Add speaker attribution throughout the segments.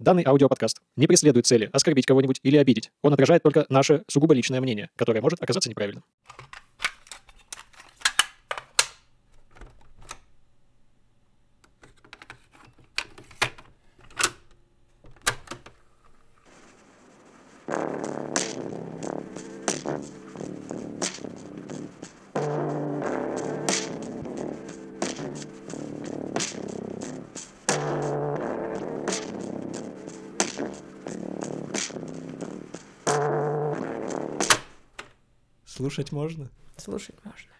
Speaker 1: Данный аудиоподкаст не преследует цели оскорбить кого-нибудь или обидеть. Он отражает только наше сугубо личное мнение, которое может оказаться неправильным. Слушать можно?
Speaker 2: Слушать можно.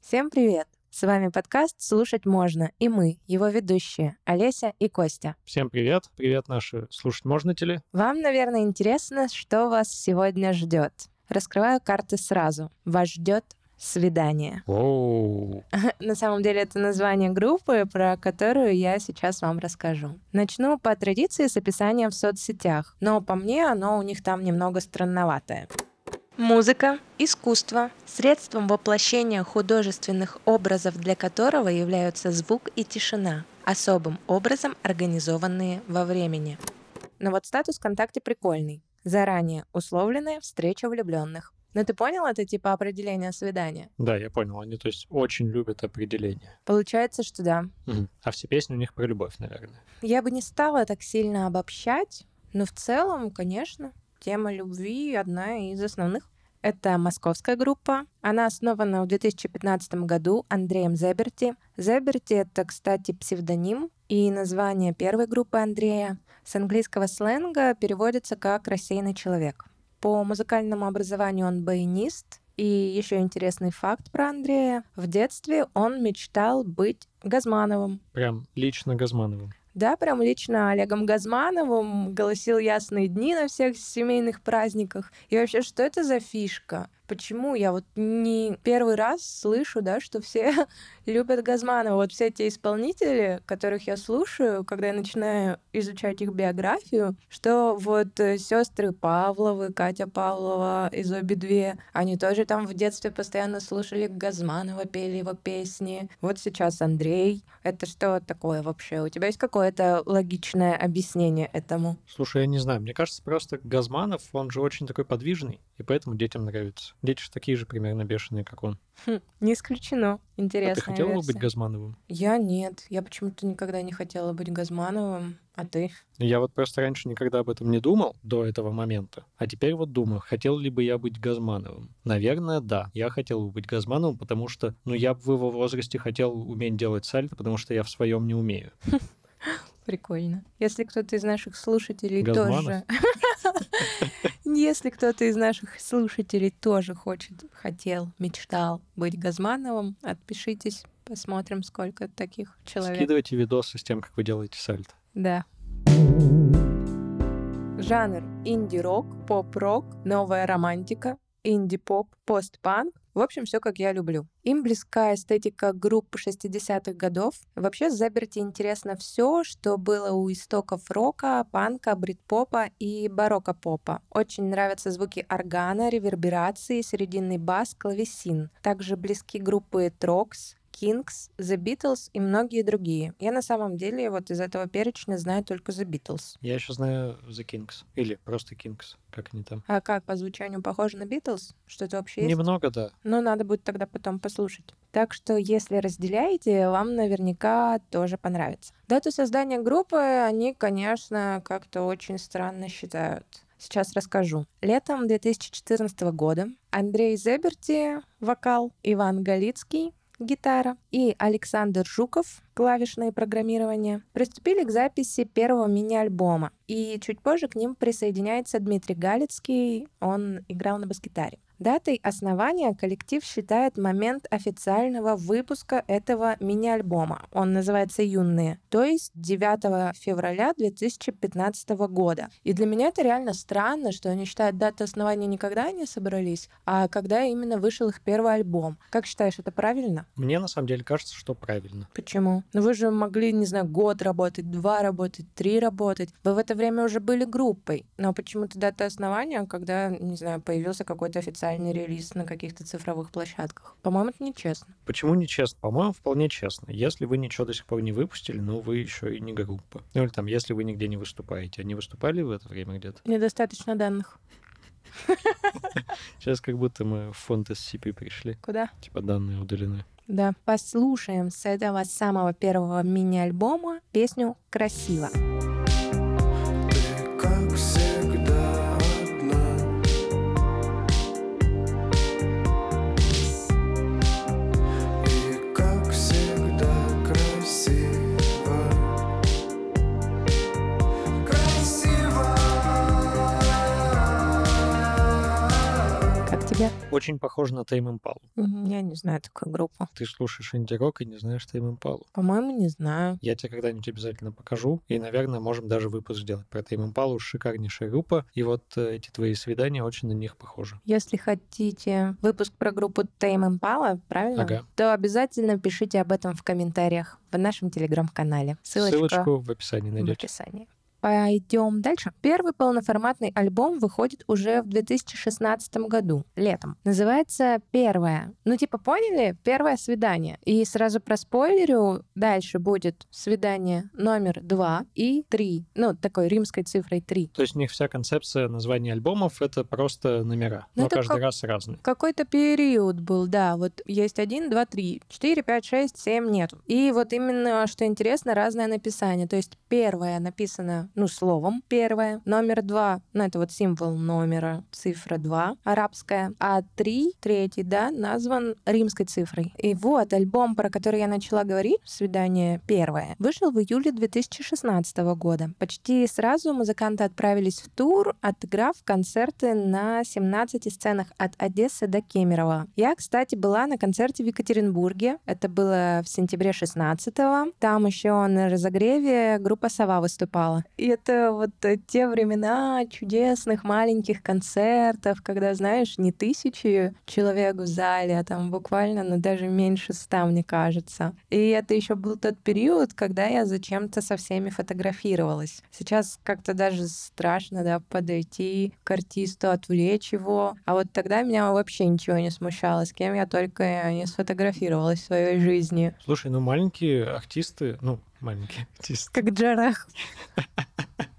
Speaker 2: Всем привет! С вами подкаст «Слушать можно» и мы, его ведущие, Олеся и Костя.
Speaker 1: Всем привет! Привет, наши «Слушать можно-тели».
Speaker 2: Вам, наверное, интересно, что вас сегодня ждет. Раскрываю карты сразу. Вас ждет свидание.
Speaker 1: Оу.
Speaker 2: На самом деле это название группы, про которую я сейчас вам расскажу. Начну по традиции с описания в соцсетях, но по мне оно у них там немного странноватое. Музыка – искусство, средством воплощения художественных образов для которого являются звук и тишина, особым образом организованные во времени. Но вот статус ВКонтакте прикольный. Заранее условленная встреча влюбленных. Ну ты понял, это типа определение свидания?
Speaker 1: Да, я понял. Они, то есть, очень любят определение.
Speaker 2: Получается, что да.
Speaker 1: Мгм. А все песни у них про любовь, наверное.
Speaker 2: Я бы не стала так сильно обобщать, но в целом, конечно, тема любви одна из основных. Это московская группа. Она основана в 2015 году Андреем Зеберти. Зеберти — это, кстати, псевдоним и название первой группы Андрея. С английского сленга переводится как «рассеянный человек». По музыкальному образованию он баянист, и еще интересный факт про Андрея. В детстве он мечтал быть Газмановым.
Speaker 1: Прям лично Газмановым.
Speaker 2: Да, прям лично Олегом Газмановым голосил ясные дни на всех семейных праздниках. И вообще, что это за фишка? Почему я вот не первый раз слышу, да, что все любят Газманова. Вот все те исполнители, которых я слушаю, когда я начинаю изучать их биографию, что вот сестры Павловы, Катя Павлова из обе две, они тоже там в детстве постоянно слушали Газманова, пели его песни. Вот сейчас Андрей. Это что такое вообще? У тебя есть какое-то логичное объяснение этому?
Speaker 1: Слушай, я не знаю, мне кажется, просто Газманов, он же очень такой подвижный, и поэтому детям нравится. Дети же такие же примерно бешеные, как он.
Speaker 2: Хм, не исключено.
Speaker 1: А
Speaker 2: Интересная
Speaker 1: ты хотела бы
Speaker 2: версия.
Speaker 1: быть Газмановым?
Speaker 2: Я нет. Я почему-то никогда не хотела быть Газмановым. А ты?
Speaker 1: Я вот просто раньше никогда об этом не думал до этого момента. А теперь вот думаю, хотел ли бы я быть Газмановым? Наверное, да. Я хотел бы быть Газмановым, потому что, ну, я бы в его возрасте хотел уметь делать сальто, потому что я в своем не умею.
Speaker 2: Прикольно. Если кто-то из наших слушателей
Speaker 1: Газманов?
Speaker 2: тоже... Если кто-то из наших слушателей тоже хочет, хотел, мечтал быть Газмановым, отпишитесь, посмотрим, сколько таких человек.
Speaker 1: Скидывайте видосы с тем, как вы делаете сальто.
Speaker 2: Да. Жанр инди-рок, поп-рок, новая романтика, инди-поп, постпанк. В общем, все как я люблю. Им близка эстетика групп 60-х годов. Вообще, Заберти интересно все, что было у истоков рока, панка, брит-попа и барокко-попа. Очень нравятся звуки органа, реверберации, срединный бас, клавесин. Также близки группы Трокс, Kings, The Beatles и многие другие. Я на самом деле вот из этого перечня знаю только The Beatles.
Speaker 1: Я еще знаю The Kings. Или просто Kings, как они там.
Speaker 2: А как, по звучанию похоже на Beatles? Что-то вообще есть?
Speaker 1: Немного, да.
Speaker 2: Ну, надо будет тогда потом послушать. Так что, если разделяете, вам наверняка тоже понравится. Дату создания группы они, конечно, как-то очень странно считают. Сейчас расскажу. Летом 2014 года Андрей Зеберти — вокал, Иван Галицкий — гитара и Александр Жуков — клавишное программирование, приступили к записи первого мини-альбома. И чуть позже к ним присоединяется Дмитрий Галицкий, он играл на бас-гитаре. Датой основания коллектив считает момент официального выпуска этого мини-альбома. Он называется «Юные», то есть 9 февраля 2015 года. И для меня это реально странно, что они считают дату основания не когда они собрались, а когда именно вышел их первый альбом. Как считаешь, это правильно?
Speaker 1: Мне на самом деле кажется, что правильно.
Speaker 2: Почему? Ну вы же могли, не знаю, год работать, два работать, три работать. Вы в это время уже были группой. Но почему-то дата основания, когда, не знаю, появился какой-то официальный глобальный релиз на каких-то цифровых площадках. По-моему, это нечестно.
Speaker 1: Почему нечестно? По-моему, вполне честно. Если вы ничего до сих пор не выпустили, ну, вы еще и не группа. Ну, или там, если вы нигде не выступаете. Они выступали в это время где-то?
Speaker 2: Недостаточно данных.
Speaker 1: Сейчас как будто мы в фонд SCP пришли.
Speaker 2: Куда?
Speaker 1: Типа данные удалены.
Speaker 2: Да. Послушаем с этого самого первого мини-альбома песню «Красиво».
Speaker 3: Ты,
Speaker 2: Тебе?
Speaker 1: Очень похоже на Тейм Импалу.
Speaker 2: Я не знаю такую группу.
Speaker 1: Ты слушаешь инди-рок и не знаешь Тейм Импалу.
Speaker 2: По-моему, не знаю.
Speaker 1: Я тебе когда-нибудь обязательно покажу. И, наверное, можем даже выпуск сделать про Тейм Импалу. Шикарнейшая группа. И вот э, эти твои свидания очень на них похожи.
Speaker 2: Если хотите выпуск про группу Tame Impala, правильно?
Speaker 1: Ага.
Speaker 2: То обязательно пишите об этом в комментариях в нашем телеграм-канале. Ссылочка
Speaker 1: Ссылочку в описании
Speaker 2: в
Speaker 1: найдете.
Speaker 2: описании. Пойдем дальше. Первый полноформатный альбом выходит уже в 2016 году, летом. Называется «Первое». Ну, типа, поняли? Первое свидание. И сразу проспойлерю, дальше будет свидание номер два и три. Ну, такой римской цифрой три.
Speaker 1: То есть у них вся концепция названия альбомов — это просто номера.
Speaker 2: Ну,
Speaker 1: Но
Speaker 2: это
Speaker 1: каждый
Speaker 2: как-
Speaker 1: раз разные.
Speaker 2: Какой-то период был, да. Вот есть один, два, три, четыре, пять, шесть, семь нету. И вот именно, что интересно, разное написание. То есть первое написано, ну, словом первое. Номер два, ну, это вот символ номера, цифра два, арабская. А три, третий, да, назван римской цифрой. И вот альбом, про который я начала говорить, «Свидание первое», вышел в июле 2016 года. Почти сразу музыканты отправились в тур, отыграв концерты на 17 сценах от Одессы до Кемерово. Я, кстати, была на концерте в Екатеринбурге. Это было в сентябре 16-го. Там еще на разогреве группа «Сова» выступала. И это вот э, те времена чудесных маленьких концертов, когда, знаешь, не тысячи человек в зале, а там буквально, ну, даже меньше ста, мне кажется. И это еще был тот период, когда я зачем-то со всеми фотографировалась. Сейчас как-то даже страшно, да, подойти к артисту, отвлечь его. А вот тогда меня вообще ничего не смущало, с кем я только не сфотографировалась в своей жизни.
Speaker 1: Слушай, ну маленькие артисты, ну, маленькие артисты,
Speaker 2: Как Джарах.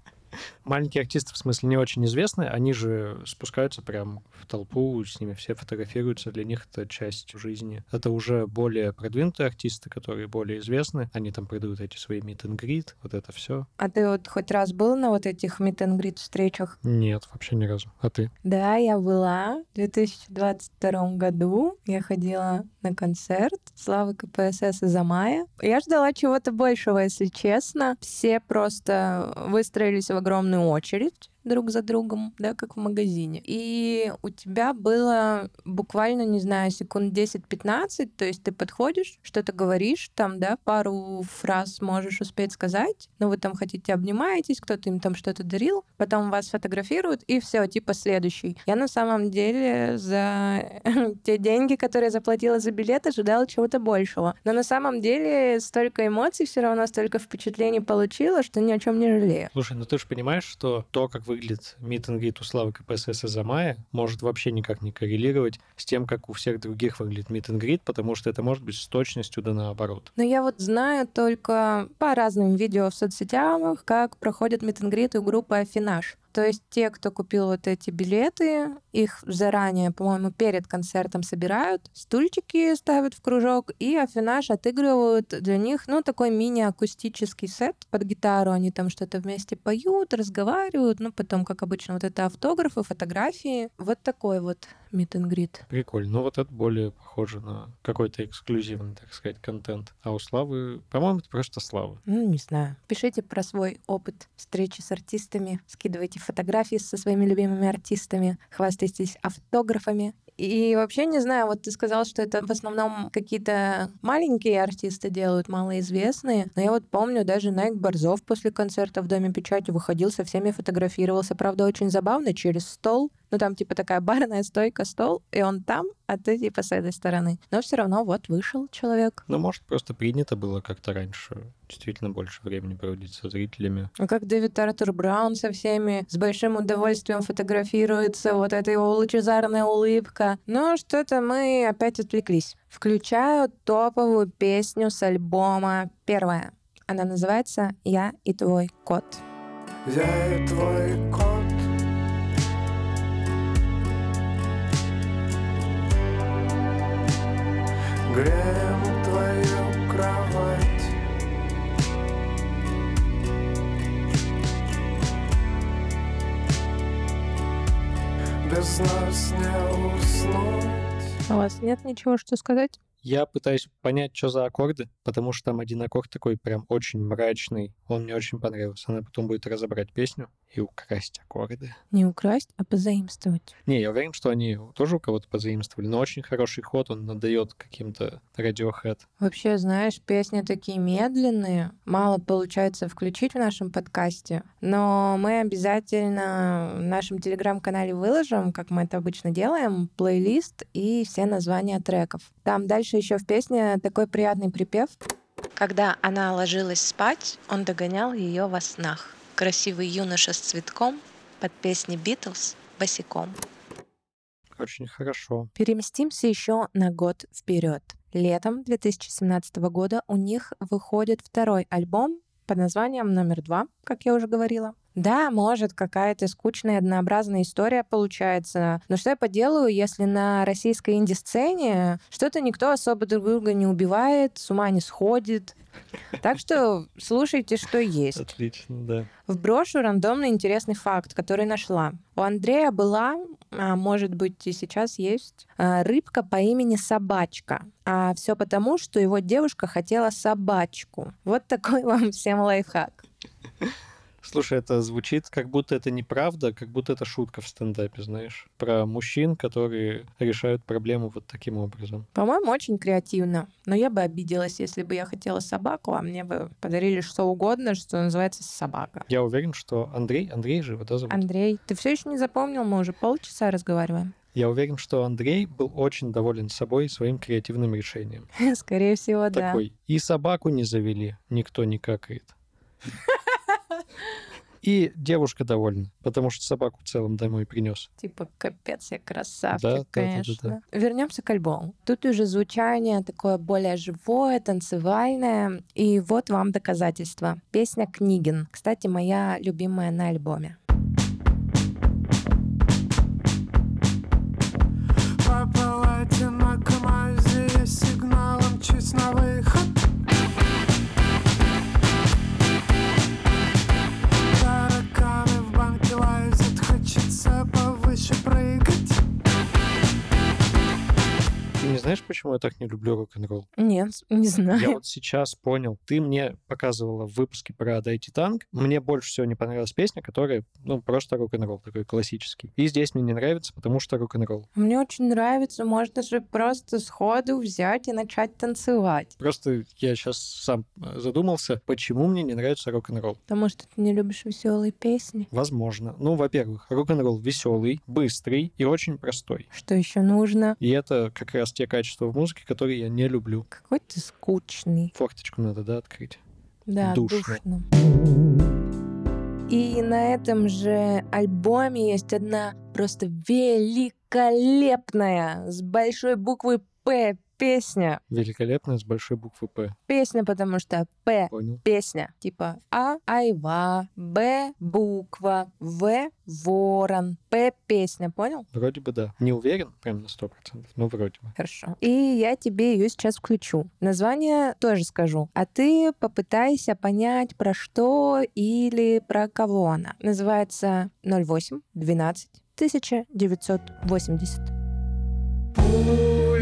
Speaker 1: маленькие артисты, в смысле, не очень известные, они же спускаются прям в толпу, с ними все фотографируются, для них это часть жизни. Это уже более продвинутые артисты, которые более известны, они там придают эти свои meet and greet, вот это все.
Speaker 2: А ты вот хоть раз был на вот этих meet and greet встречах?
Speaker 1: Нет, вообще ни разу. А ты?
Speaker 2: Да, я была в 2022 году. Я ходила на концерт Славы КПСС из Амая. Я ждала чего-то большего, если честно. Все просто выстроились в огромную очередь друг за другом, да, как в магазине. И у тебя было буквально, не знаю, секунд 10-15, то есть ты подходишь, что-то говоришь, там, да, пару фраз можешь успеть сказать, но вы там хотите обнимаетесь, кто-то им там что-то дарил, потом вас фотографируют, и все, типа следующий. Я на самом деле за те деньги, которые заплатила за билет, ожидала чего-то большего. Но на самом деле столько эмоций все равно, столько впечатлений получила, что ни о чем не жалею.
Speaker 1: Слушай, ну ты же понимаешь, что то, как выглядит мит and greet у Славы КПСС из Амая, может вообще никак не коррелировать с тем, как у всех других выглядит мит and greet, потому что это может быть с точностью да наоборот.
Speaker 2: Но я вот знаю только по разным видео в соцсетях, как проходят митингриты у группы Афинаж. То есть те, кто купил вот эти билеты, их заранее, по-моему, перед концертом собирают, стульчики ставят в кружок, и Афинаж отыгрывают для них, ну, такой мини-акустический сет под гитару. Они там что-то вместе поют, разговаривают, ну, потом, как обычно, вот это автографы, фотографии. Вот такой вот мит-н-грит.
Speaker 1: Прикольно. Ну вот это более похоже на какой-то эксклюзивный, так сказать, контент. А у Славы, по-моему, это просто Слава.
Speaker 2: Ну, не знаю. Пишите про свой опыт встречи с артистами, скидывайте фотографии со своими любимыми артистами, хвастайтесь автографами. И вообще не знаю, вот ты сказал, что это в основном какие-то маленькие артисты делают, малоизвестные. Но я вот помню, даже Найк Борзов после концерта в Доме печати выходил, со всеми фотографировался. Правда, очень забавно, через стол. Ну, там типа такая барная стойка, стол, и он там, а ты типа с этой стороны. Но все равно вот вышел человек.
Speaker 1: Ну, может, просто принято было как-то раньше действительно больше времени проводить со зрителями.
Speaker 2: Ну, как Дэвид Артур Браун со всеми с большим удовольствием фотографируется, вот эта его лучезарная улыбка, но что-то мы опять отвлеклись. Включаю топовую песню с альбома первая. Она называется «Я и твой кот».
Speaker 3: Я и твой кот Греем Без нас не уснуть
Speaker 2: У вас нет ничего, что сказать?
Speaker 1: Я пытаюсь понять, что за аккорды, потому что там один аккорд такой прям очень мрачный. Он мне очень понравился. Надо потом будет разобрать песню и украсть аккорды.
Speaker 2: Не украсть, а позаимствовать.
Speaker 1: Не, я уверен, что они тоже у кого-то позаимствовали, но очень хороший ход, он надает каким-то Radiohead.
Speaker 2: Вообще, знаешь, песни такие медленные. Мало получается включить в нашем подкасте, но мы обязательно в нашем телеграм-канале выложим, как мы это обычно делаем, плейлист и все названия треков. Там дальше еще в песне такой приятный припев. Когда она ложилась спать, он догонял ее во снах. Красивый юноша с цветком под песни Битлз босиком.
Speaker 1: Очень хорошо.
Speaker 2: Переместимся еще на год вперед. Летом 2017 года у них выходит второй альбом под названием «Номер два», как я уже говорила. Да, может, какая-то скучная, однообразная история получается. Но что я поделаю, если на российской инди-сцене что-то никто особо друг друга не убивает, с ума не сходит. Так что слушайте, что есть.
Speaker 1: Отлично, да.
Speaker 2: Вброшу рандомный интересный факт, который нашла. У Андрея была, а может быть и сейчас есть, а, рыбка по имени Собачка. А все потому, что его девушка хотела собачку. Вот такой вам всем лайфхак.
Speaker 1: Слушай, это звучит, как будто это неправда, как будто это шутка в стендапе, знаешь, про мужчин, которые решают проблему вот таким образом.
Speaker 2: По-моему, очень креативно. Но я бы обиделась, если бы я хотела собаку, а мне бы подарили что угодно, что называется собака.
Speaker 1: Я уверен, что Андрей, Андрей же его, да, зовут?
Speaker 2: Андрей, ты все еще не запомнил? Мы уже полчаса разговариваем.
Speaker 1: Я уверен, что Андрей был очень доволен собой и своим креативным решением.
Speaker 2: Скорее всего, да.
Speaker 1: Такой, и собаку не завели, никто не какает. И девушка довольна, потому что собаку в целом домой принес.
Speaker 2: Типа, капец, я красавчик,
Speaker 1: Да, да, да, да,
Speaker 2: конечно. Вернемся к альбому. Тут уже звучание такое более живое, танцевальное. И вот вам доказательство. Песня «Книгин». Кстати, моя любимая на альбоме.
Speaker 1: Знаешь, почему я так не люблю рок-н-ролл?
Speaker 2: Нет, не
Speaker 1: Я
Speaker 2: знаю.
Speaker 1: вот сейчас понял. Ты мне показывала в выпуске про «Дайте танк». Мне больше всего не понравилась песня, которая, ну, просто рок-н-ролл такой классический. И здесь мне не нравится, потому что рок-н-ролл.
Speaker 2: Мне очень нравится, можно же просто сходу взять и начать танцевать.
Speaker 1: Просто я сейчас сам э, задумался, почему мне не нравится рок-н-ролл.
Speaker 2: Потому что ты не любишь веселые песни.
Speaker 1: Возможно. Ну, во-первых, рок-н-ролл веселый, быстрый и очень простой.
Speaker 2: Что еще нужно?
Speaker 1: И это как раз те качества в музыке, которые я не люблю.
Speaker 2: Какой ты скучный.
Speaker 1: Форточку надо, да, открыть?
Speaker 2: Да,
Speaker 1: Душно.
Speaker 2: душно. И на этом же альбоме есть одна просто великолепная с большой буквы П песня.
Speaker 1: Великолепная с большой буквы «П».
Speaker 2: Песня, потому что П
Speaker 1: Понял.
Speaker 2: песня. Типа А айва, Б буква, В ворон, П песня. Понял?
Speaker 1: Вроде бы да. Не уверен, прям на сто процентов, но вроде бы.
Speaker 2: Хорошо. И я тебе ее сейчас включу. Название тоже скажу. А ты попытайся понять, про что или про кого она. Называется 08 12 1980.
Speaker 3: Пули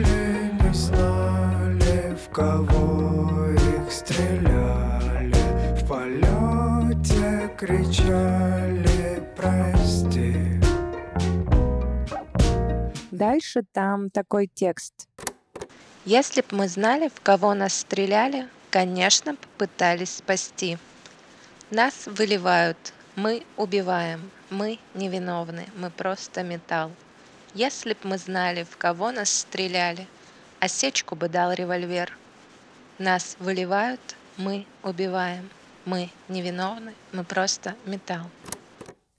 Speaker 3: не знали, в кого их стреляли В полете кричали «Прости»
Speaker 2: Дальше там такой текст. Если б мы знали, в кого нас стреляли, конечно, попытались спасти. Нас выливают, мы убиваем, мы невиновны, мы просто металл. Если б мы знали, в кого нас стреляли, осечку бы дал револьвер. Нас выливают, мы убиваем, мы невиновны, мы просто металл.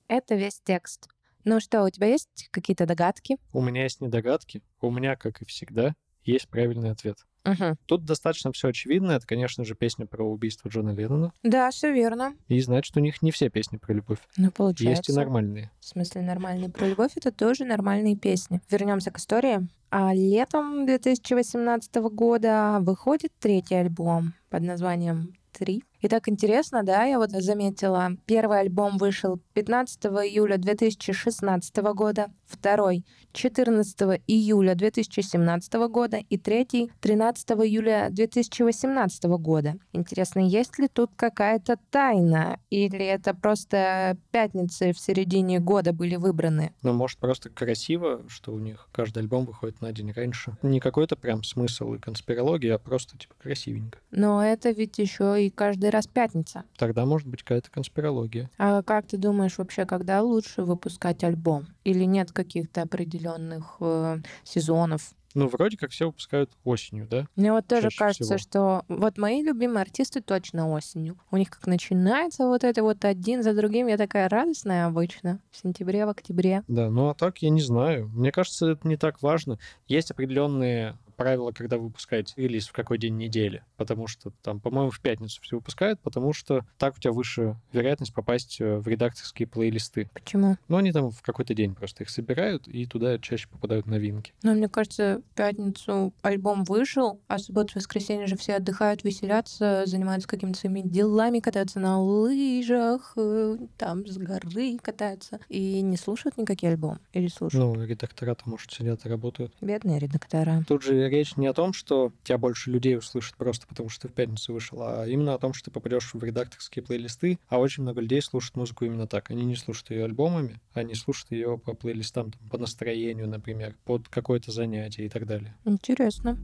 Speaker 2: Это весь текст. Ну что, у тебя есть какие-то догадки?
Speaker 1: У меня есть не догадки, у меня, как и всегда, есть правильный ответ.
Speaker 2: Угу.
Speaker 1: Тут достаточно все очевидно. Это, конечно же, песня про убийство Джона Леннона.
Speaker 2: Да, все верно.
Speaker 1: И значит, у них не все песни про любовь.
Speaker 2: Ну, получается.
Speaker 1: Есть и нормальные.
Speaker 2: В смысле, нормальные про любовь это тоже нормальные песни. Вернемся к истории. А летом 2018 года выходит третий альбом под названием «Три». И так интересно, да, я вот заметила, первый альбом вышел 15 июля 2016 года, второй 14 июля 2017 года и третий 13 июля 2018 года. Интересно, есть ли тут какая-то тайна? Или это просто пятницы в середине года были выбраны?
Speaker 1: Ну, может, просто красиво, что у них каждый альбом выходит на день раньше. Не какой-то прям смысл и конспирология, а просто, типа, красивенько.
Speaker 2: Но это ведь еще и каждый раз пятница.
Speaker 1: Тогда может быть какая-то конспирология.
Speaker 2: А как ты думаешь вообще, когда лучше выпускать альбом? Или нет каких-то определенных э, сезонов?
Speaker 1: Ну, вроде как все выпускают осенью, да?
Speaker 2: Мне вот тоже
Speaker 1: Чаще
Speaker 2: кажется,
Speaker 1: всего.
Speaker 2: что вот мои любимые артисты точно осенью. У них как начинается вот это вот один за другим. Я такая радостная обычно. В сентябре, в октябре.
Speaker 1: Да, ну а так я не знаю. Мне кажется, это не так важно. Есть определенные правила, когда вы выпускаете релиз в какой день недели. Потому что там, по-моему, в пятницу все выпускают, потому что так у тебя выше вероятность попасть э, в редакторские плейлисты.
Speaker 2: Почему?
Speaker 1: Ну, они там в какой-то день просто их собирают, и туда чаще попадают новинки.
Speaker 2: Ну, мне кажется, в пятницу альбом вышел, а субботу, воскресенье же все отдыхают, веселятся, занимаются какими-то своими делами, катаются на лыжах, э, там с горы катаются. И не слушают никакие альбомы. Или слушают?
Speaker 1: Ну, редактора там, может, сидят и работают.
Speaker 2: Бедные редактора.
Speaker 1: Тут же речь не о том, что тебя больше людей услышат просто потому, что ты в пятницу вышел, а именно о том, что ты попадешь в редакторские плейлисты, а очень много людей слушают музыку именно так. Они не слушают ее альбомами, они слушают ее по плейлистам, там, по настроению, например, под какое-то занятие и так далее.
Speaker 2: Интересно.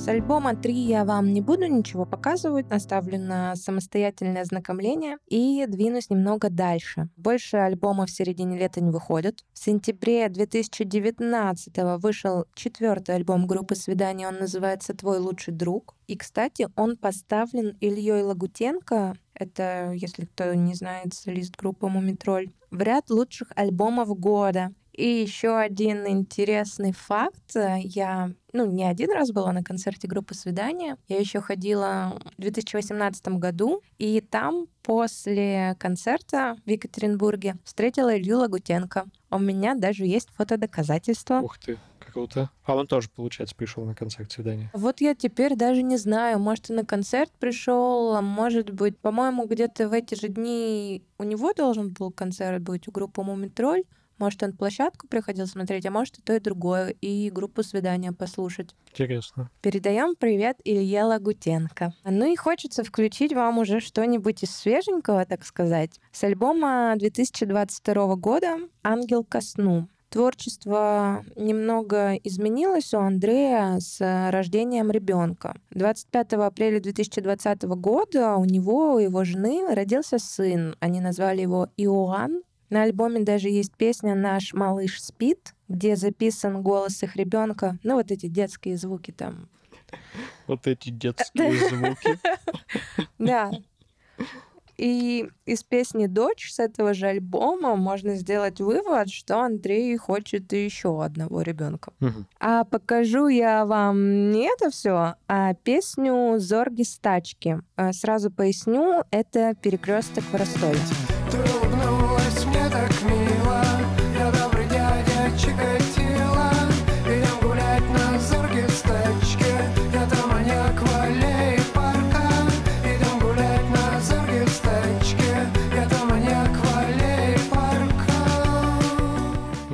Speaker 2: С альбома 3 я вам не буду ничего показывать, оставлю на самостоятельное ознакомление и двинусь немного дальше. Больше альбомов в середине лета не выходят. В сентябре 2019 вышел четвертый альбом группы «Свидание», он называется «Твой лучший друг». И, кстати, он поставлен Ильей Лагутенко, это, если кто не знает, солист группы «Мумитроль», в ряд лучших альбомов года. И еще один интересный факт. Я, ну, не один раз была на концерте группы «Свидание». Я еще ходила в 2018 году, и там после концерта в Екатеринбурге встретила Илью Лагутенко. У меня даже есть фотодоказательства.
Speaker 1: Ух ты, круто. А он тоже, получается, пришел на концерт свидания.
Speaker 2: Вот я теперь даже не знаю, может, и на концерт пришел, а может быть, по-моему, где-то в эти же дни у него должен был концерт быть у группы Мумитроль. Может, он площадку приходил смотреть, а может, и то, и другое, и группу свидания послушать.
Speaker 1: Интересно.
Speaker 2: Передаем привет Илье Лагутенко. Ну и хочется включить вам уже что-нибудь из свеженького, так сказать. С альбома 2022 года «Ангел ко сну». Творчество немного изменилось у Андрея с рождением ребенка. 25 апреля 2020 года у него, у его жены, родился сын. Они назвали его Иоанн. На альбоме даже есть песня «Наш малыш спит», где записан голос их ребенка. Ну, вот эти детские звуки там.
Speaker 1: Вот эти детские звуки.
Speaker 2: Да. И из песни «Дочь» с этого же альбома можно сделать вывод, что Андрей хочет еще одного ребенка.
Speaker 1: Мгм.
Speaker 2: А покажу я вам не это все, а песню Зорги с тачки. А, Сразу поясню, это перекресток в Ростове.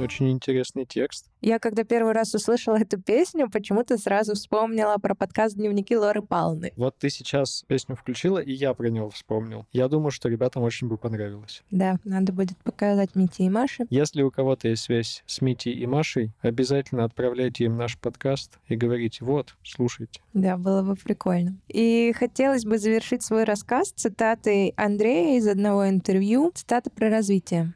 Speaker 1: Очень интересный текст.
Speaker 2: Я когда первый раз услышала эту песню, почему-то сразу вспомнила про подкаст «Дневники Лоры Палны».
Speaker 1: Вот ты сейчас песню включила, и я про него вспомнил. Я думаю, что ребятам очень бы понравилось.
Speaker 2: Да, надо будет показать Мите и Маше.
Speaker 1: Если у кого-то есть связь с Митей и Машей, обязательно отправляйте им наш подкаст и говорите, вот, слушайте.
Speaker 2: Да, было бы прикольно. И хотелось бы завершить свой рассказ цитатой Андрея из одного интервью. Цитата про развитие.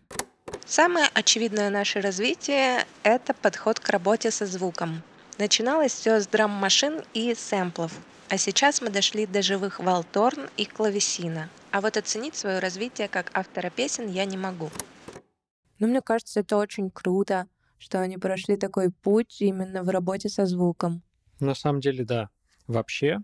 Speaker 2: Самое очевидное наше развитие — это подход к работе со звуком. Начиналось все с драм-машин и сэмплов, а сейчас мы дошли до живых валторн и клавесина. А вот оценить свое развитие как автора песен я не могу. Но мне кажется, это очень круто, что они прошли такой путь именно в работе со звуком.
Speaker 1: На самом деле, да. Вообще,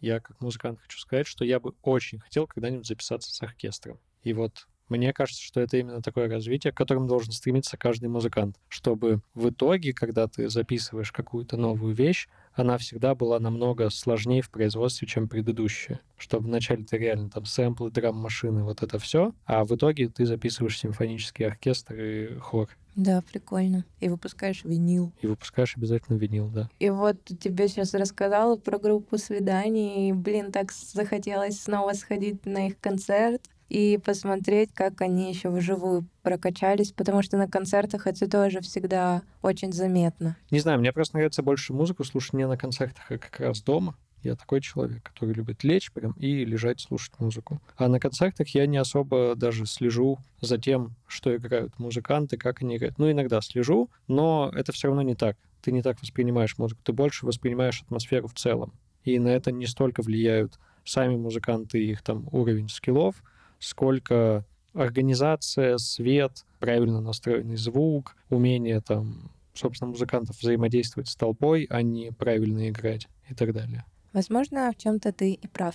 Speaker 1: я как музыкант хочу сказать, что я бы очень хотел когда-нибудь записаться с оркестром. И вот мне кажется, что это именно такое развитие, к которому должен стремиться каждый музыкант, чтобы в итоге, когда ты записываешь какую-то новую вещь, она всегда была намного сложнее в производстве, чем предыдущая. Чтобы вначале ты реально там сэмплы, драм-машины, вот это все, а в итоге ты записываешь симфонический оркестр и хор.
Speaker 2: Да, прикольно. И выпускаешь винил.
Speaker 1: И выпускаешь обязательно винил, да.
Speaker 2: И вот тебе сейчас рассказала про группу свиданий, и, блин, так захотелось снова сходить на их концерт и посмотреть, как они еще вживую прокачались, потому что на концертах это тоже всегда очень заметно.
Speaker 1: Не знаю, мне просто нравится больше музыку слушать не на концертах, а как раз дома. Я такой человек, который любит лечь прям и лежать слушать музыку. А на концертах я не особо даже слежу за тем, что играют музыканты, как они играют. Ну, иногда слежу, но это все равно не так. Ты не так воспринимаешь музыку, ты больше воспринимаешь атмосферу в целом. И на это не столько влияют сами музыканты их там уровень скиллов, сколько организация, свет, правильно настроенный звук, умение там, собственно, музыкантов взаимодействовать с толпой, а не правильно играть и так далее.
Speaker 2: Возможно, в чем-то ты и прав.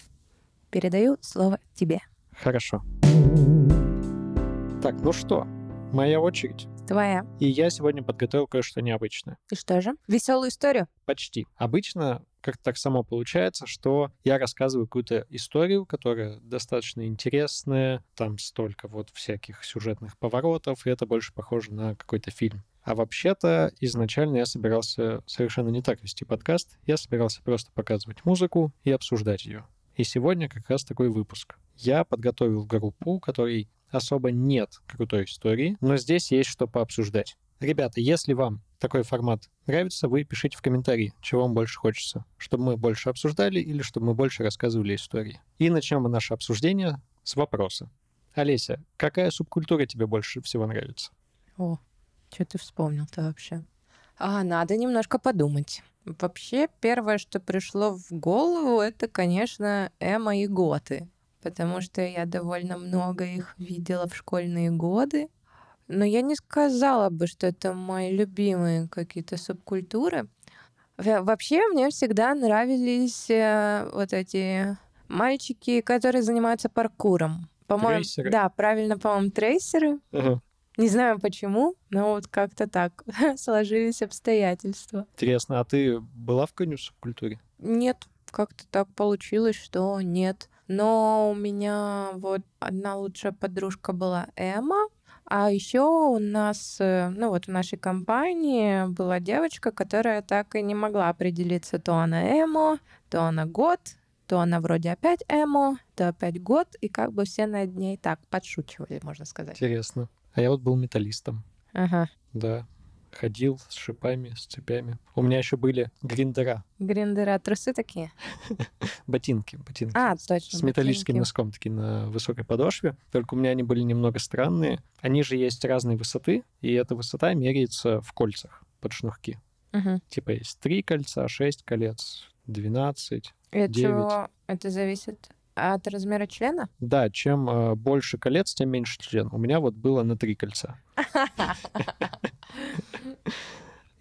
Speaker 2: Передаю слово тебе.
Speaker 1: Хорошо. Так, ну что, моя очередь.
Speaker 2: Твоя.
Speaker 1: И я сегодня подготовил кое-что необычное.
Speaker 2: И что же? Веселую историю?
Speaker 1: Почти. Обычно как-то так само получается, что я рассказываю какую-то историю, которая достаточно интересная, там столько вот всяких сюжетных поворотов, и это больше похоже на какой-то фильм. А вообще-то изначально я собирался совершенно не так вести подкаст. Я собирался просто показывать музыку и обсуждать ее. И сегодня как раз такой выпуск. Я подготовил группу, которой особо нет крутой истории, но здесь есть что пообсуждать. Ребята, если вам такой формат нравится, вы пишите в комментарии, чего вам больше хочется. Чтобы мы больше обсуждали или чтобы мы больше рассказывали истории. И начнем мы наше обсуждение с вопроса. Олеся, какая субкультура тебе больше всего нравится?
Speaker 2: О, что ты вспомнил-то вообще? А, надо немножко подумать. Вообще, первое, что пришло в голову, это, конечно, эмо и готы. Потому что я довольно много их видела в школьные годы. Но я не сказала бы, что это мои любимые какие-то субкультуры. Во- Вообще, мне всегда нравились э, вот эти мальчики, которые занимаются паркуром. По-моему,
Speaker 1: Трейсеры?
Speaker 2: да, правильно, по-моему, трейсеры.
Speaker 1: Ага.
Speaker 2: Не знаю почему, но вот как-то так сложились обстоятельства.
Speaker 1: Интересно, а ты была в какой-нибудь субкультуре?
Speaker 2: Нет, как-то так получилось, что нет. Но у меня вот одна лучшая подружка была Эма, а еще у нас, э, ну вот в нашей компании была девочка, которая так и не могла определиться, то она эмо, то она год, то она вроде опять эмо, то опять год, и как бы все над ней так подшучивали, можно сказать.
Speaker 1: Интересно. А я вот был металлистом.
Speaker 2: Ага.
Speaker 1: Да. Ходил с шипами, с цепями. У меня еще были гриндера,
Speaker 2: Гриндера, трусы такие?
Speaker 1: ботинки, ботинки.
Speaker 2: А, точно.
Speaker 1: с металлическим
Speaker 2: ботинки.
Speaker 1: носком, такие на высокой подошве. Только у меня они были немного странные. Они же есть разной высоты, и эта высота меряется в кольцах под шнурки.
Speaker 2: Мгм.
Speaker 1: Типа есть три кольца, шесть колец, 12.
Speaker 2: И от
Speaker 1: Девять.
Speaker 2: чего это зависит? От размера члена?
Speaker 1: Да, чем э, больше колец, тем меньше член. У меня вот было на три кольца.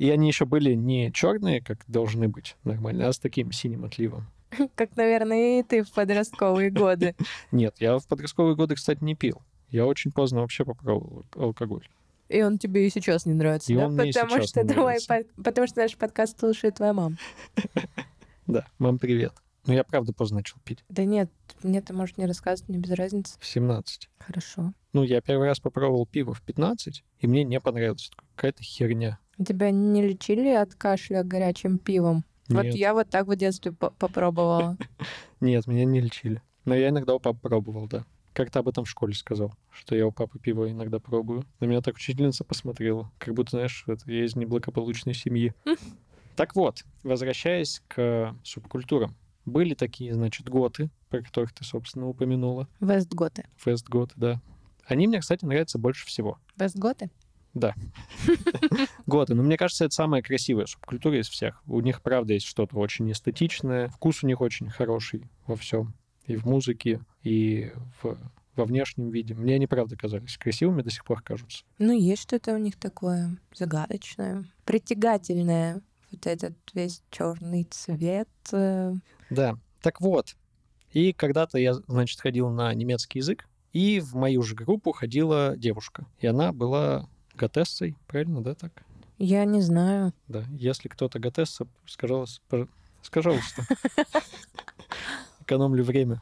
Speaker 1: И они еще были не черные, как должны быть нормально, а с таким синим отливом.
Speaker 2: Как, наверное, и ты в подростковые годы.
Speaker 1: Нет, я в подростковые годы, кстати, не пил. Я очень поздно вообще попробовал алкоголь.
Speaker 2: И он тебе и сейчас не нравится,
Speaker 1: И
Speaker 2: да?
Speaker 1: он мне и
Speaker 2: потому
Speaker 1: сейчас
Speaker 2: что
Speaker 1: не
Speaker 2: под- потому что наш подкаст слушает твоя мама.
Speaker 1: Да, мам, привет. Ну, я правда поздно начал пить.
Speaker 2: Да нет, мне ты можешь не рассказывать, мне без разницы.
Speaker 1: В 17.
Speaker 2: Хорошо.
Speaker 1: Ну, я первый раз попробовал пиво в 15, и мне не понравилось. Какая-то херня.
Speaker 2: Тебя не лечили от кашля горячим пивом? Вот
Speaker 1: Нет.
Speaker 2: я вот так в детстве по- попробовала.
Speaker 1: Нет, меня не лечили. Но я иногда у папы пробовал, да. Как-то об этом в школе сказал, что я у папы пиво иногда пробую. На меня так учительница посмотрела, как будто, знаешь, это я из неблагополучной семьи. Так вот, возвращаясь к субкультурам. Были такие, значит, готы, про которых ты, собственно, упомянула.
Speaker 2: Вестготы.
Speaker 1: Фест-готы, да. Они мне, кстати, нравятся больше всего.
Speaker 2: Вестготы?
Speaker 1: Готы. Но мне кажется, это самая красивая субкультура из всех. У них, правда, есть что-то очень эстетичное. Вкус у них очень хороший во всем. И в музыке, и в, в во внешнем виде. Мне они, правда, казались красивыми, до сих пор кажутся.
Speaker 2: Ну, есть что-то у них такое загадочное, притягательное. Вот этот весь черный цвет. э,
Speaker 1: Да, так вот. И когда-то я, значит, ходил на немецкий язык, и в мою же группу ходила девушка. И она была готессой, правильно, да, так?
Speaker 2: Я не знаю.
Speaker 1: Да, если кто-то готесса, скажалось, скажалось-то. Экономлю время.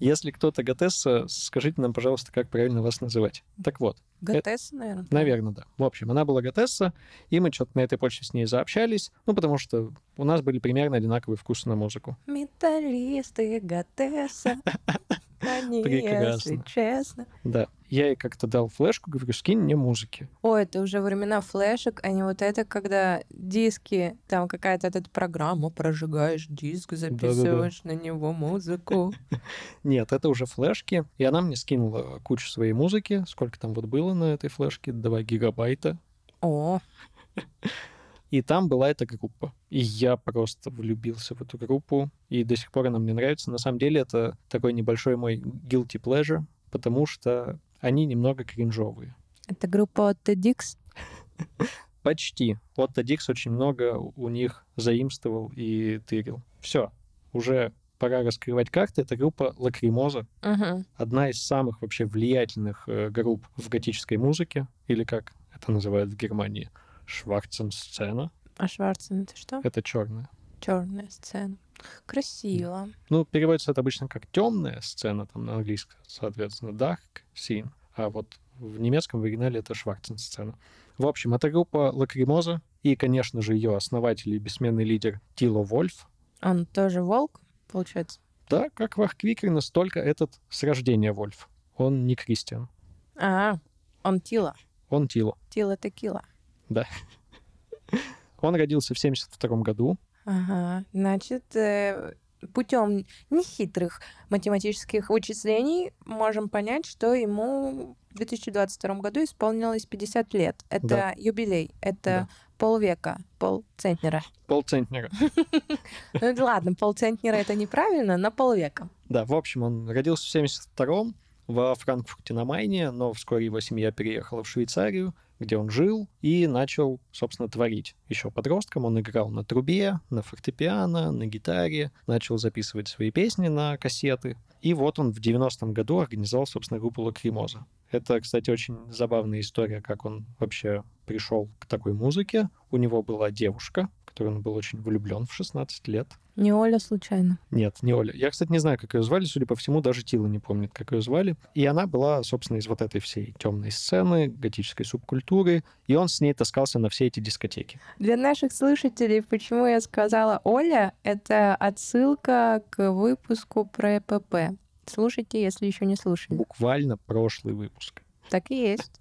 Speaker 1: Если кто-то готесса, скажите нам, пожалуйста, как правильно вас называть. Так вот,
Speaker 2: Готесса, наверное.
Speaker 1: наверное, да. В общем, она была готесса, и мы что-то на этой почве с ней заобщались, ну, потому что у нас были примерно одинаковые вкусы на музыку.
Speaker 2: Металлисты, Готесса. Они, если честно.
Speaker 1: Да. Я ей как-то дал флешку, говорю, скинь мне музыки.
Speaker 2: Ой, это уже времена флешек, а не вот это, когда диски, там какая-то эта программа, прожигаешь диск, записываешь на него музыку.
Speaker 1: Нет, это уже флешки. И она мне скинула кучу своей музыки. Сколько там вот было на этой флешке? 2 гигабайта.
Speaker 2: О,
Speaker 1: И там была эта группа. И я просто влюбился в эту группу. И до сих пор она мне нравится. На самом деле это такой небольшой мой guilty pleasure, потому что они немного кринжовые.
Speaker 2: это группа Otto Dix.
Speaker 1: Почти. Otto Dix очень много у них заимствовал и тырил. Все. Уже пора раскрывать карты. Это группа Лакримоза.
Speaker 2: Мгм.
Speaker 1: Одна из самых вообще влиятельных э, групп в готической музыке. Или как это называют в Германии. Schwarze Szene.
Speaker 2: А Schwarze это что?
Speaker 1: Это черная.
Speaker 2: Черная сцена. Красиво.
Speaker 1: Ну, переводится это обычно как темная сцена, там на английском, соответственно, dark scene, а вот в немецком в оригинале это Schwarze Szene. В общем, это группа Лакримоза, и, конечно же, ее основатель и бессменный лидер Тило Вольф.
Speaker 2: Он тоже волк, получается?
Speaker 1: Да, как Варг Викернес, только этот с рождения Вольф. Он не Кристиан,
Speaker 2: А, он Тила.
Speaker 1: он Тило.
Speaker 2: Тила текила.
Speaker 1: Он родился в 72 году.
Speaker 2: Ага, значит, путем нехитрых математических вычислений можем понять, что ему в 2022 году исполнилось 50 лет. Это
Speaker 1: Да.
Speaker 2: юбилей, это
Speaker 1: Да.
Speaker 2: полвека, полцентнера.
Speaker 1: Полцентнера.
Speaker 2: Ну ладно, полцентнера это неправильно, на полвека.
Speaker 1: Да, в общем, он родился в 72-м во Франкфурте на Майне, но вскоре его семья переехала в Швейцарию, где он жил и начал, собственно, творить. Еще подростком он играл на трубе, на фортепиано, на гитаре, начал записывать свои песни на кассеты. И вот он в 90-м году организовал, собственно, группу Лакримоза. Это, кстати, очень забавная история, как он вообще пришел к такой музыке. У него была девушка, в которую он был очень влюблен в 16 лет.
Speaker 2: Не Оля случайно.
Speaker 1: Нет, не Оля. Я, кстати, не знаю, как ее звали. Судя по всему, даже Тила не помнит, как ее звали. И она была, собственно, из вот этой всей темной сцены, готической субкультуры. И он с ней таскался на все эти дискотеки.
Speaker 2: Для наших слушателей, почему я сказала Оля, это отсылка к выпуску про ЭПП. Слушайте, если еще не слушали.
Speaker 1: Буквально прошлый выпуск.
Speaker 2: Так и есть.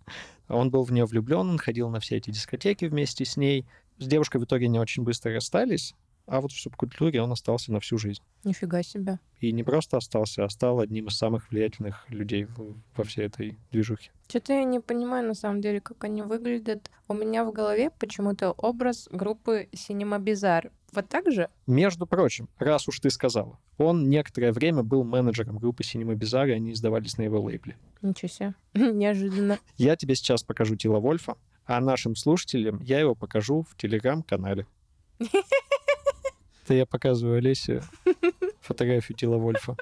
Speaker 1: Он был в нее влюблен, он ходил на все эти дискотеки вместе с ней. С девушкой в итоге не очень быстро расстались, а вот в субкультуре он остался на всю жизнь.
Speaker 2: Нифига себе.
Speaker 1: И не просто остался, а стал одним из самых влиятельных людей во всей этой движухе.
Speaker 2: Что-то я не понимаю, на самом деле, как они выглядят. У меня в голове почему-то образ группы Cinema Bizarre. Вот так же?
Speaker 1: Между прочим, раз уж ты сказала, он некоторое время был менеджером группы Cinema Bizarre, и они издавались на его лейбле.
Speaker 2: Ничего себе. Неожиданно.
Speaker 1: Я тебе сейчас покажу Тила Вольфа, а нашим слушателям я его покажу в телеграм-канале. Это я показываю Олесе фотографию Тила Вольфа.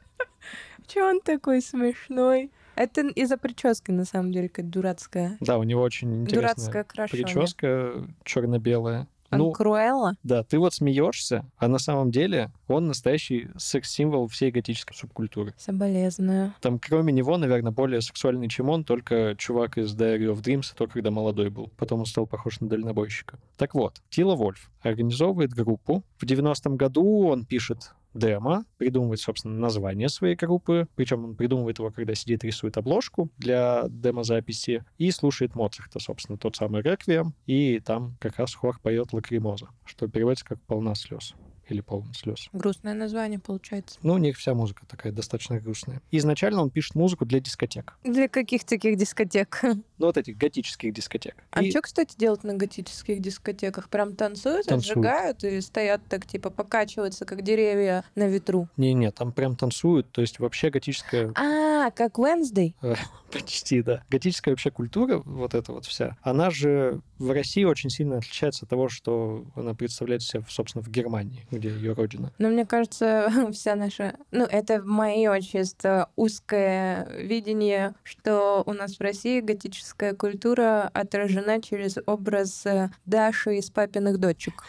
Speaker 2: Че он такой смешной? Это из-за прически, на самом деле, какая дурацкая.
Speaker 1: Да, у него очень интересная
Speaker 2: Дурацкая
Speaker 1: прическа черно-белая. Ну,
Speaker 2: Круэлла?
Speaker 1: да, ты вот смеешься, а на самом деле он настоящий секс-символ всей готической субкультуры.
Speaker 2: Соболезную.
Speaker 1: Там, кроме него, наверное, более сексуальный, чем он, только чувак из Diary of Dreams, то, когда молодой был. Потом он стал похож на дальнобойщика. Так вот, Тила Вольф организовывает группу. В 90-м году он пишет демо, придумывает, собственно, название своей группы, причем он придумывает его, когда сидит, рисует обложку для демозаписи и слушает Моцарта, собственно, тот самый реквием, и там как раз хор поет Лакримоза, что переводится как «полна слез». Или полон слез.
Speaker 2: Грустное название получается.
Speaker 1: Ну, у них вся музыка такая достаточно грустная. Изначально он пишет музыку для дискотек.
Speaker 2: Для каких таких дискотек?
Speaker 1: Ну, вот этих готических дискотек.
Speaker 2: А
Speaker 1: И-
Speaker 2: что, кстати, делать на готических дискотеках? Прям танцуют,
Speaker 1: Танцуют.
Speaker 2: отжигают и стоят так, типа, покачиваются, как деревья на ветру.
Speaker 1: Не-не, там прям танцуют. То есть вообще готическая
Speaker 2: А, как Wednesday?
Speaker 1: Почти, да. Готическая вообще культура, вот эта вот вся, она же в России очень сильно отличается от того, что она представляет себя, собственно, в Германии, где ее родина.
Speaker 2: Но мне кажется, вся наша... Ну, это мое чисто узкое видение, что у нас в России готическая культура отражена через образ э, Даши из папиных дочек.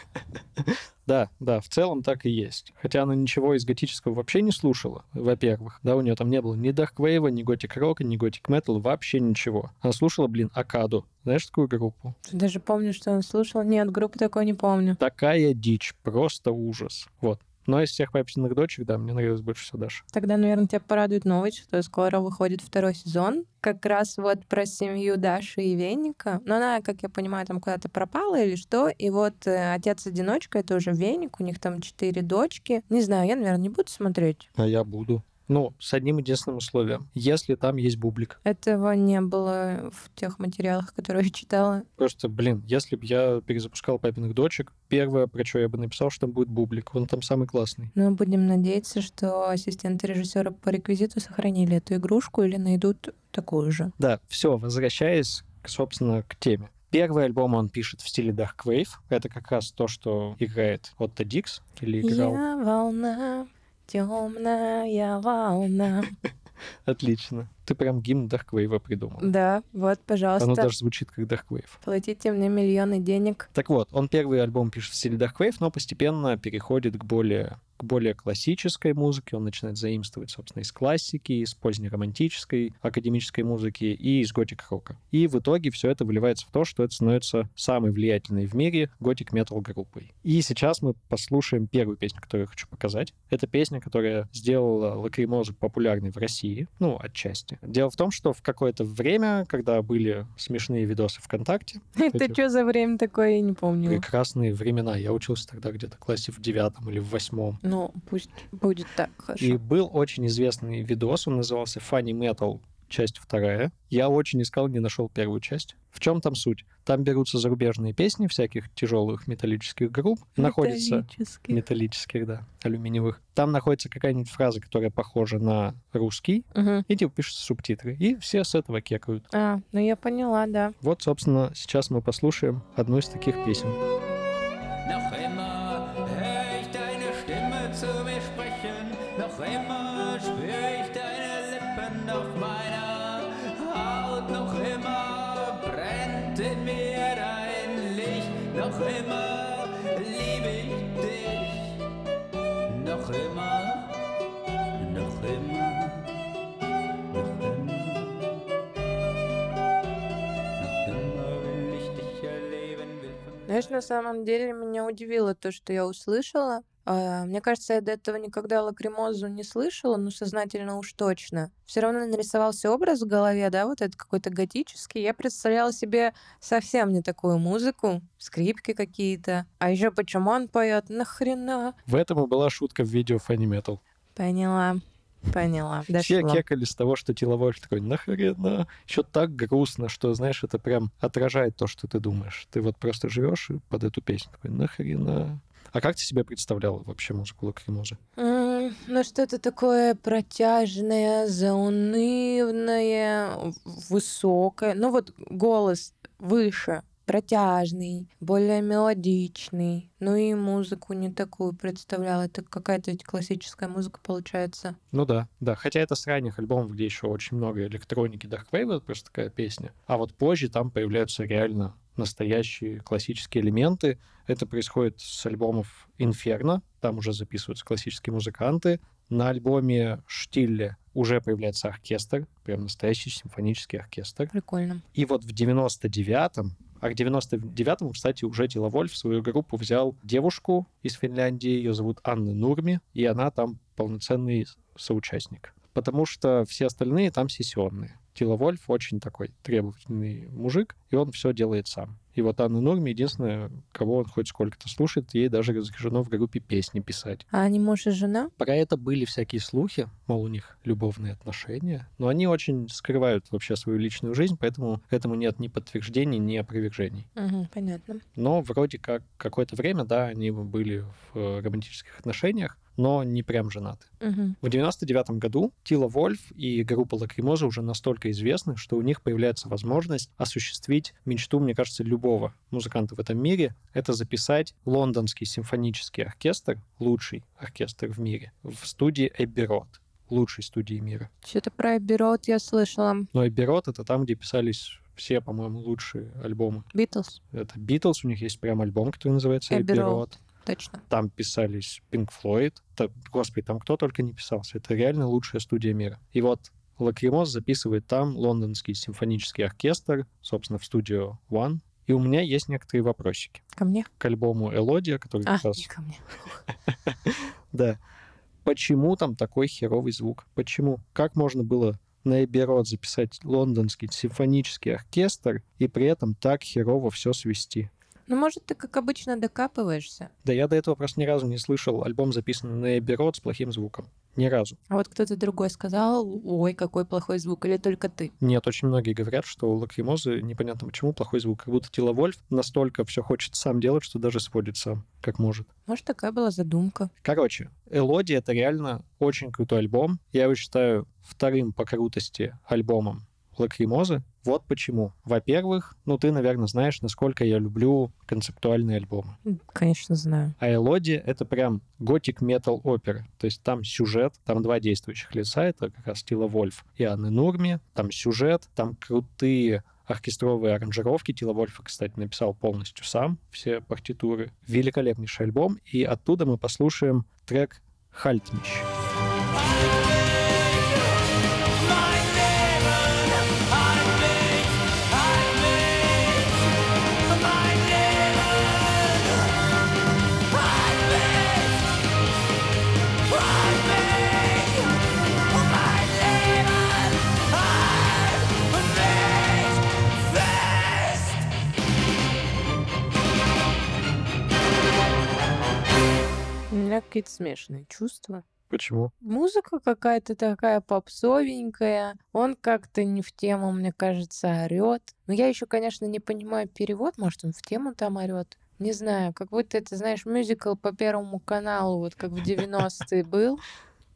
Speaker 1: Да, да, в целом так и есть. Хотя она ничего из готического вообще не слушала, во-первых. Да, у нее там не было ни дарквейва, ни готик рока, ни готик метал, вообще ничего. Она слушала, блин, Акаду. Знаешь такую группу?
Speaker 2: Даже помню, что он слушал. Нет, группы такой не помню.
Speaker 1: Такая дичь, просто ужас. Вот. Но из всех папиных дочек, да, мне нравилась больше всего Даша.
Speaker 2: Тогда, наверное, тебя порадует новость, что скоро выходит второй сезон. Как раз вот про семью Даши и Веника. Но она, как я понимаю, там куда-то пропала или что. И вот э, отец-одиночка, это уже Веник, у них там четыре дочки. Не знаю, я, наверное, не буду смотреть.
Speaker 1: А я буду. Ну, с одним единственным условием. Если там есть бублик.
Speaker 2: Этого не было в тех материалах, которые я читала.
Speaker 1: Просто, блин, если бы я перезапускал папиных дочек, первое, про что я бы написал, что там будет бублик. Он там самый классный.
Speaker 2: Но будем надеяться, что ассистенты режиссера по реквизиту сохранили эту игрушку или найдут такую же.
Speaker 1: Да, все, возвращаясь, к, собственно, к теме. Первый альбом он пишет в стиле Dark Wave. Это как раз то, что играет Отто Дикс. Или играл.
Speaker 2: Я волна, темная волна.
Speaker 1: Отлично. Ты прям гимн Wave придумал.
Speaker 2: Да, вот, пожалуйста.
Speaker 1: Оно даже звучит как Wave.
Speaker 2: Платите мне миллионы денег.
Speaker 1: Так вот, он первый альбом пишет в стиле Wave, но постепенно переходит к более, к более классической музыке. Он начинает заимствовать, собственно, из классики, из позднеромантической, академической музыки и из готик-рока. И в итоге все это выливается в то, что это становится самой влиятельной в мире готик-метал группой. И сейчас мы послушаем первую песню, которую я хочу показать. Это песня, которая сделала Лакримозу популярной в России, ну, отчасти. Дело в том, что в какое-то время, когда были смешные видосы ВКонтакте,
Speaker 2: Это что за время такое, я не помню.
Speaker 1: прекрасные времена. Я учился тогда где-то в классе в девятом или в восьмом.
Speaker 2: Ну, пусть будет так,
Speaker 1: И
Speaker 2: хорошо.
Speaker 1: был очень известный видос, он назывался Funny Metal, часть вторая. Я очень искал, не нашел первую часть. В чем там суть? Там берутся зарубежные песни всяких тяжелых металлических групп, находится
Speaker 2: Металлический.
Speaker 1: металлических, да, алюминиевых. Там находится какая-нибудь фраза, которая похожа на русский,
Speaker 2: Мгм.
Speaker 1: и типа пишутся субтитры. И все с этого кекают.
Speaker 2: А, ну я поняла, да.
Speaker 1: Вот, собственно, сейчас мы послушаем одну из таких песен.
Speaker 2: Знаешь, на самом деле меня удивило то, что я услышала. А, Мне кажется, я до этого никогда лакримозу не слышала, но сознательно уж точно. Все равно нарисовался образ в голове, да, вот этот какой-то готический. Я представляла себе совсем не такую музыку, скрипки какие-то. А еще почему он поет? Нахрена?
Speaker 1: В этом и была шутка в видео Funny Metal.
Speaker 2: Поняла. Поняла.
Speaker 1: Все кекали с того, что Теловольф такой, нахрена? Еще так грустно, что, знаешь, это прям отражает то, что ты думаешь. Ты вот просто живешь под эту песню, такой, нахрена? А как ты себе представляла вообще музыку Лакримозы?
Speaker 2: М, Ну, что-то такое протяжное, заунывное, высокое. Ну, вот голос выше, протяжный, более мелодичный. Ну и музыку не такую представляла. Это какая-то ведь классическая музыка получается.
Speaker 1: Ну да, да. Хотя это с ранних альбомов, где еще очень много электроники, Darkwave, это просто такая песня. А вот позже там появляются реально настоящие классические элементы. Это происходит с альбомов Inferno, там уже записываются классические музыканты. На альбоме Штилле уже появляется оркестр, прям настоящий симфонический оркестр.
Speaker 2: Прикольно.
Speaker 1: И вот в 99-м, а к 99-му, кстати, уже Тиловольф в свою группу взял девушку из Финляндии, ее зовут Анна Нурми, и она там полноценный соучастник. Потому что все остальные там сессионные. Тиловольф очень такой требовательный мужик, и он все делает сам. И вот Анна Нурми единственная, кого он хоть сколько-то слушает, ей даже разрешено в группе песни писать.
Speaker 2: А они муж и жена?
Speaker 1: Про это были всякие слухи, мол, у них любовные отношения, но они очень скрывают вообще свою личную жизнь, поэтому этому нет ни подтверждений, ни опровержений.
Speaker 2: Угу, понятно.
Speaker 1: Но вроде как какое-то время, да, они были в э, романтических отношениях, но не прям женаты.
Speaker 2: Угу.
Speaker 1: В 99 году Тила Вольф и группа Лакримоза уже настолько известны, что у них появляется возможность осуществить мечту, мне кажется, любого музыканта в этом мире. Это записать лондонский симфонический оркестр, лучший оркестр в мире, в студии Эбби Рот, лучшей студии мира.
Speaker 2: Что-то про Бирот я слышала.
Speaker 1: Но Эбби Рот — это там, где писались все, по-моему, лучшие альбомы.
Speaker 2: Битлз,
Speaker 1: Это Битлз, у них есть прям альбом, который называется Эбби. Рот.
Speaker 2: точно.
Speaker 1: Там писались Pink Floyd. Господи, там кто только не писался. Это реально лучшая студия мира. И вот Лакримоз записывает там лондонский симфонический оркестр, собственно, в студию One. И у меня есть некоторые вопросики
Speaker 2: Ко мне?
Speaker 1: к альбому Элодия, который
Speaker 2: А,
Speaker 1: как раз...
Speaker 2: не ко мне.
Speaker 1: Да. Почему там такой херовый звук? Почему? Как можно было на Эбби Рот записать лондонский симфонический оркестр и при этом так херово все свести?
Speaker 2: Ну, может, ты, как обычно, докапываешься.
Speaker 1: Да я до этого просто ни разу не слышал альбом, записанный на Эбби Рот с плохим звуком. Ни разу.
Speaker 2: А вот кто-то другой сказал, ой, какой плохой звук, или только ты.
Speaker 1: Нет, очень многие говорят, что у Лакримозы непонятно почему плохой звук. Как будто Тила Вольф настолько все хочет сам делать, что даже сводит сам, как может.
Speaker 2: Может, такая была задумка.
Speaker 1: Короче, Элоди — это реально очень крутой альбом. Я его считаю вторым по крутости альбомом Лакримозы. Вот почему. Во-первых, ну ты, наверное, знаешь, насколько я люблю концептуальные альбомы.
Speaker 2: Конечно, знаю.
Speaker 1: А Элоди — это прям готик метал опера. То есть там сюжет, там два действующих лица, это как раз Тила Вольф и Анны Нурми. Там сюжет, там крутые оркестровые аранжировки. Тила Вольфа, кстати, написал полностью сам все партитуры. Великолепнейший альбом. И оттуда мы послушаем трек «Хальтмищ».
Speaker 2: У меня какие-то смешанные чувства.
Speaker 1: Почему?
Speaker 2: Музыка какая-то такая попсовенькая. Он как-то не в тему, мне кажется, орет. Но я еще, конечно, не понимаю перевод. Может, он в тему там орет. Не знаю, как будто это, знаешь, мюзикл по Первому каналу, вот как в 90-е был.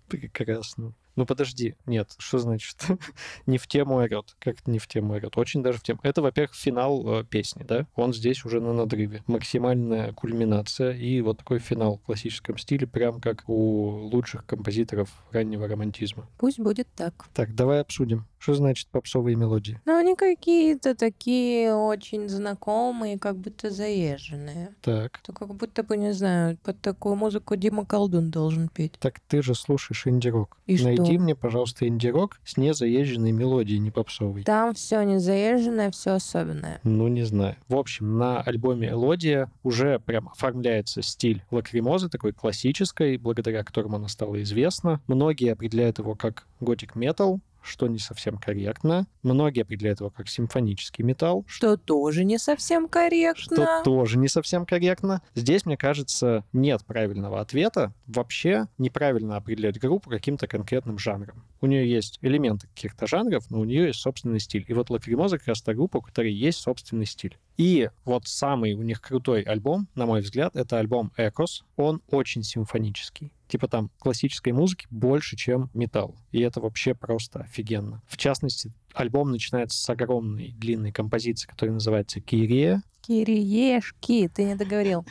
Speaker 1: Прекрасно. Ну подожди, нет, что значит не в тему орет? Как это не в тему орет? Очень даже в тему. Это, во-первых, финал э, песни, да? Он здесь уже на надрыве. Максимальная кульминация и вот такой финал в классическом стиле, прям как у лучших композиторов раннего романтизма.
Speaker 2: Пусть будет так.
Speaker 1: Так, давай обсудим. Что значит попсовые мелодии?
Speaker 2: Но они какие-то такие очень знакомые, как будто заезженные.
Speaker 1: Так.
Speaker 2: То как будто бы, не знаю, под такую музыку Дима Колдун должен петь.
Speaker 1: Так ты же слушаешь инди-рок.
Speaker 2: И
Speaker 1: Найди
Speaker 2: что?
Speaker 1: мне, пожалуйста, инди-рок с незаезженной мелодией, не попсовой.
Speaker 2: Там все не заезженное, все особенное.
Speaker 1: Ну, не знаю. В общем, на альбоме Элодия уже прям оформляется стиль лакримозы, такой классической, благодаря которому она стала известна. Многие определяют его как готик метал, что не совсем корректно. Многие определяют его как симфонический металл,
Speaker 2: Что тоже не совсем корректно.
Speaker 1: что тоже не совсем корректно. Здесь, мне кажется, нет правильного ответа. Вообще неправильно определять группу каким-то конкретным жанром. У нее есть элементы каких-то жанров, но у нее есть собственный стиль. И вот Лакримоза как раз та группа, у которой есть собственный стиль. И вот самый у них крутой альбом, на мой взгляд, это альбом Echos. Он очень симфонический. Типа там классической музыки больше, чем металл. И это вообще просто офигенно. В частности, альбом начинается с огромной длинной композиции, которая называется «Kyrie».
Speaker 2: Кириешки, ты не договорил.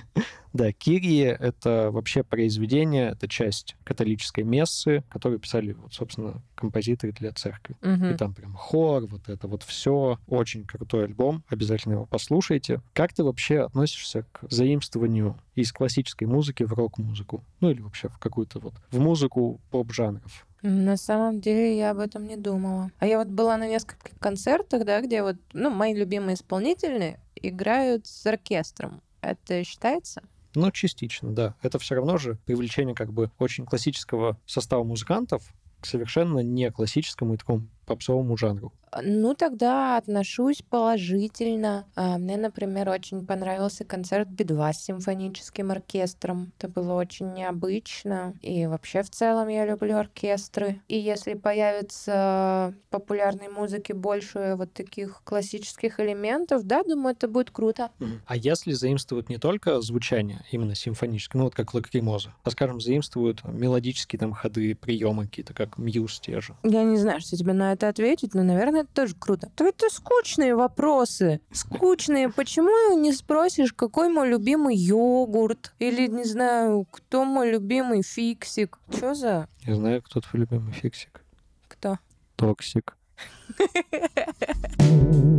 Speaker 1: Да, Кирия — это вообще произведение, это часть католической мессы, которую писали, вот, собственно, композиторы для церкви. И
Speaker 2: Мгм.
Speaker 1: там прям хор, вот это вот все. Очень крутой альбом, обязательно его послушайте. Как ты вообще относишься к заимствованию из классической музыки в рок-музыку? Ну или вообще в какую-то вот, в музыку поп-жанров?
Speaker 2: На самом деле я об этом не думала. А я вот была на нескольких концертах, да, где вот, ну, мои любимые исполнители играют с оркестром. Это считается?
Speaker 1: Ну, частично, да. Это все равно же привлечение как бы очень классического состава музыкантов к совершенно не классическому и такому попсовому жанру.
Speaker 2: Ну, тогда отношусь положительно. А, Мне, например, очень понравился концерт Би-2 с симфоническим оркестром. Это было очень необычно. И вообще, в целом, я люблю оркестры. И если появится в популярной музыки больше вот таких классических элементов, да, думаю, это будет круто.
Speaker 1: А если заимствуют не только звучание, именно симфоническое, ну вот как лакримоза, а, скажем, заимствуют мелодические там ходы, приемы какие-то, как Muse те же.
Speaker 2: Я не знаю, что тебе на это ответить, но, наверное, это тоже круто. То это скучные вопросы. Скучные. Почему не спросишь, какой мой любимый йогурт? Или, не знаю, кто мой любимый фиксик? Что за...
Speaker 1: Я знаю, кто твой любимый фиксик.
Speaker 2: Кто?
Speaker 1: Токсик.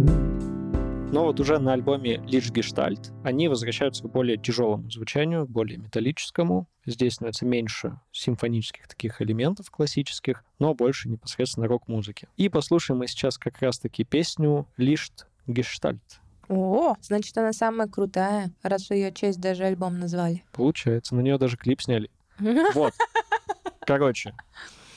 Speaker 1: Но вот уже на альбоме Лишь Гештальт они возвращаются к более тяжелому звучанию, более металлическому. Здесь становится меньше симфонических таких элементов классических, но больше непосредственно рок-музыки. И послушаем мы сейчас как раз-таки песню Лишь Гештальт.
Speaker 2: О, значит, она самая крутая, раз в ее честь даже альбом назвали.
Speaker 1: Получается, на нее даже клип сняли. Вот. Короче,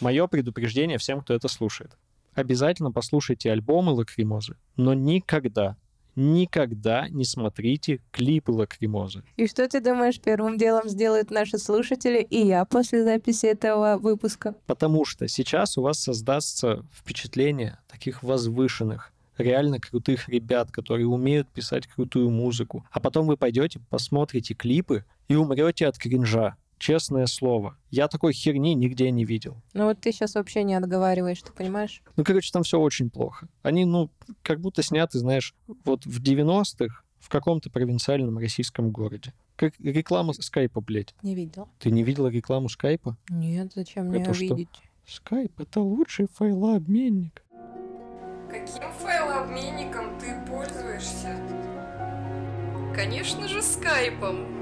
Speaker 1: мое предупреждение всем, кто это слушает. Обязательно послушайте альбомы Лакримозы, но никогда, никогда не смотрите клипы Лакримозы.
Speaker 2: И что ты думаешь, первым делом сделают наши слушатели и я после записи этого выпуска?
Speaker 1: Потому что сейчас у вас создастся впечатление таких возвышенных, реально крутых ребят, которые умеют писать крутую музыку. А потом вы пойдете, посмотрите клипы и умрете от кринжа. Честное слово. Я такой херни нигде не видел.
Speaker 2: Ну вот ты сейчас вообще не отговариваешь, ты понимаешь?
Speaker 1: Ну, короче, там все очень плохо. Они, ну, как будто сняты, знаешь, вот в 90-х в каком-то провинциальном российском городе. Как реклама скайпа, блядь.
Speaker 2: Не видел.
Speaker 1: Ты не видела рекламу скайпа?
Speaker 2: Нет, зачем мне
Speaker 1: Это что?
Speaker 2: видеть?
Speaker 1: Скайп — это лучший файлообменник.
Speaker 4: Каким файлообменником ты пользуешься? Конечно же, скайпом.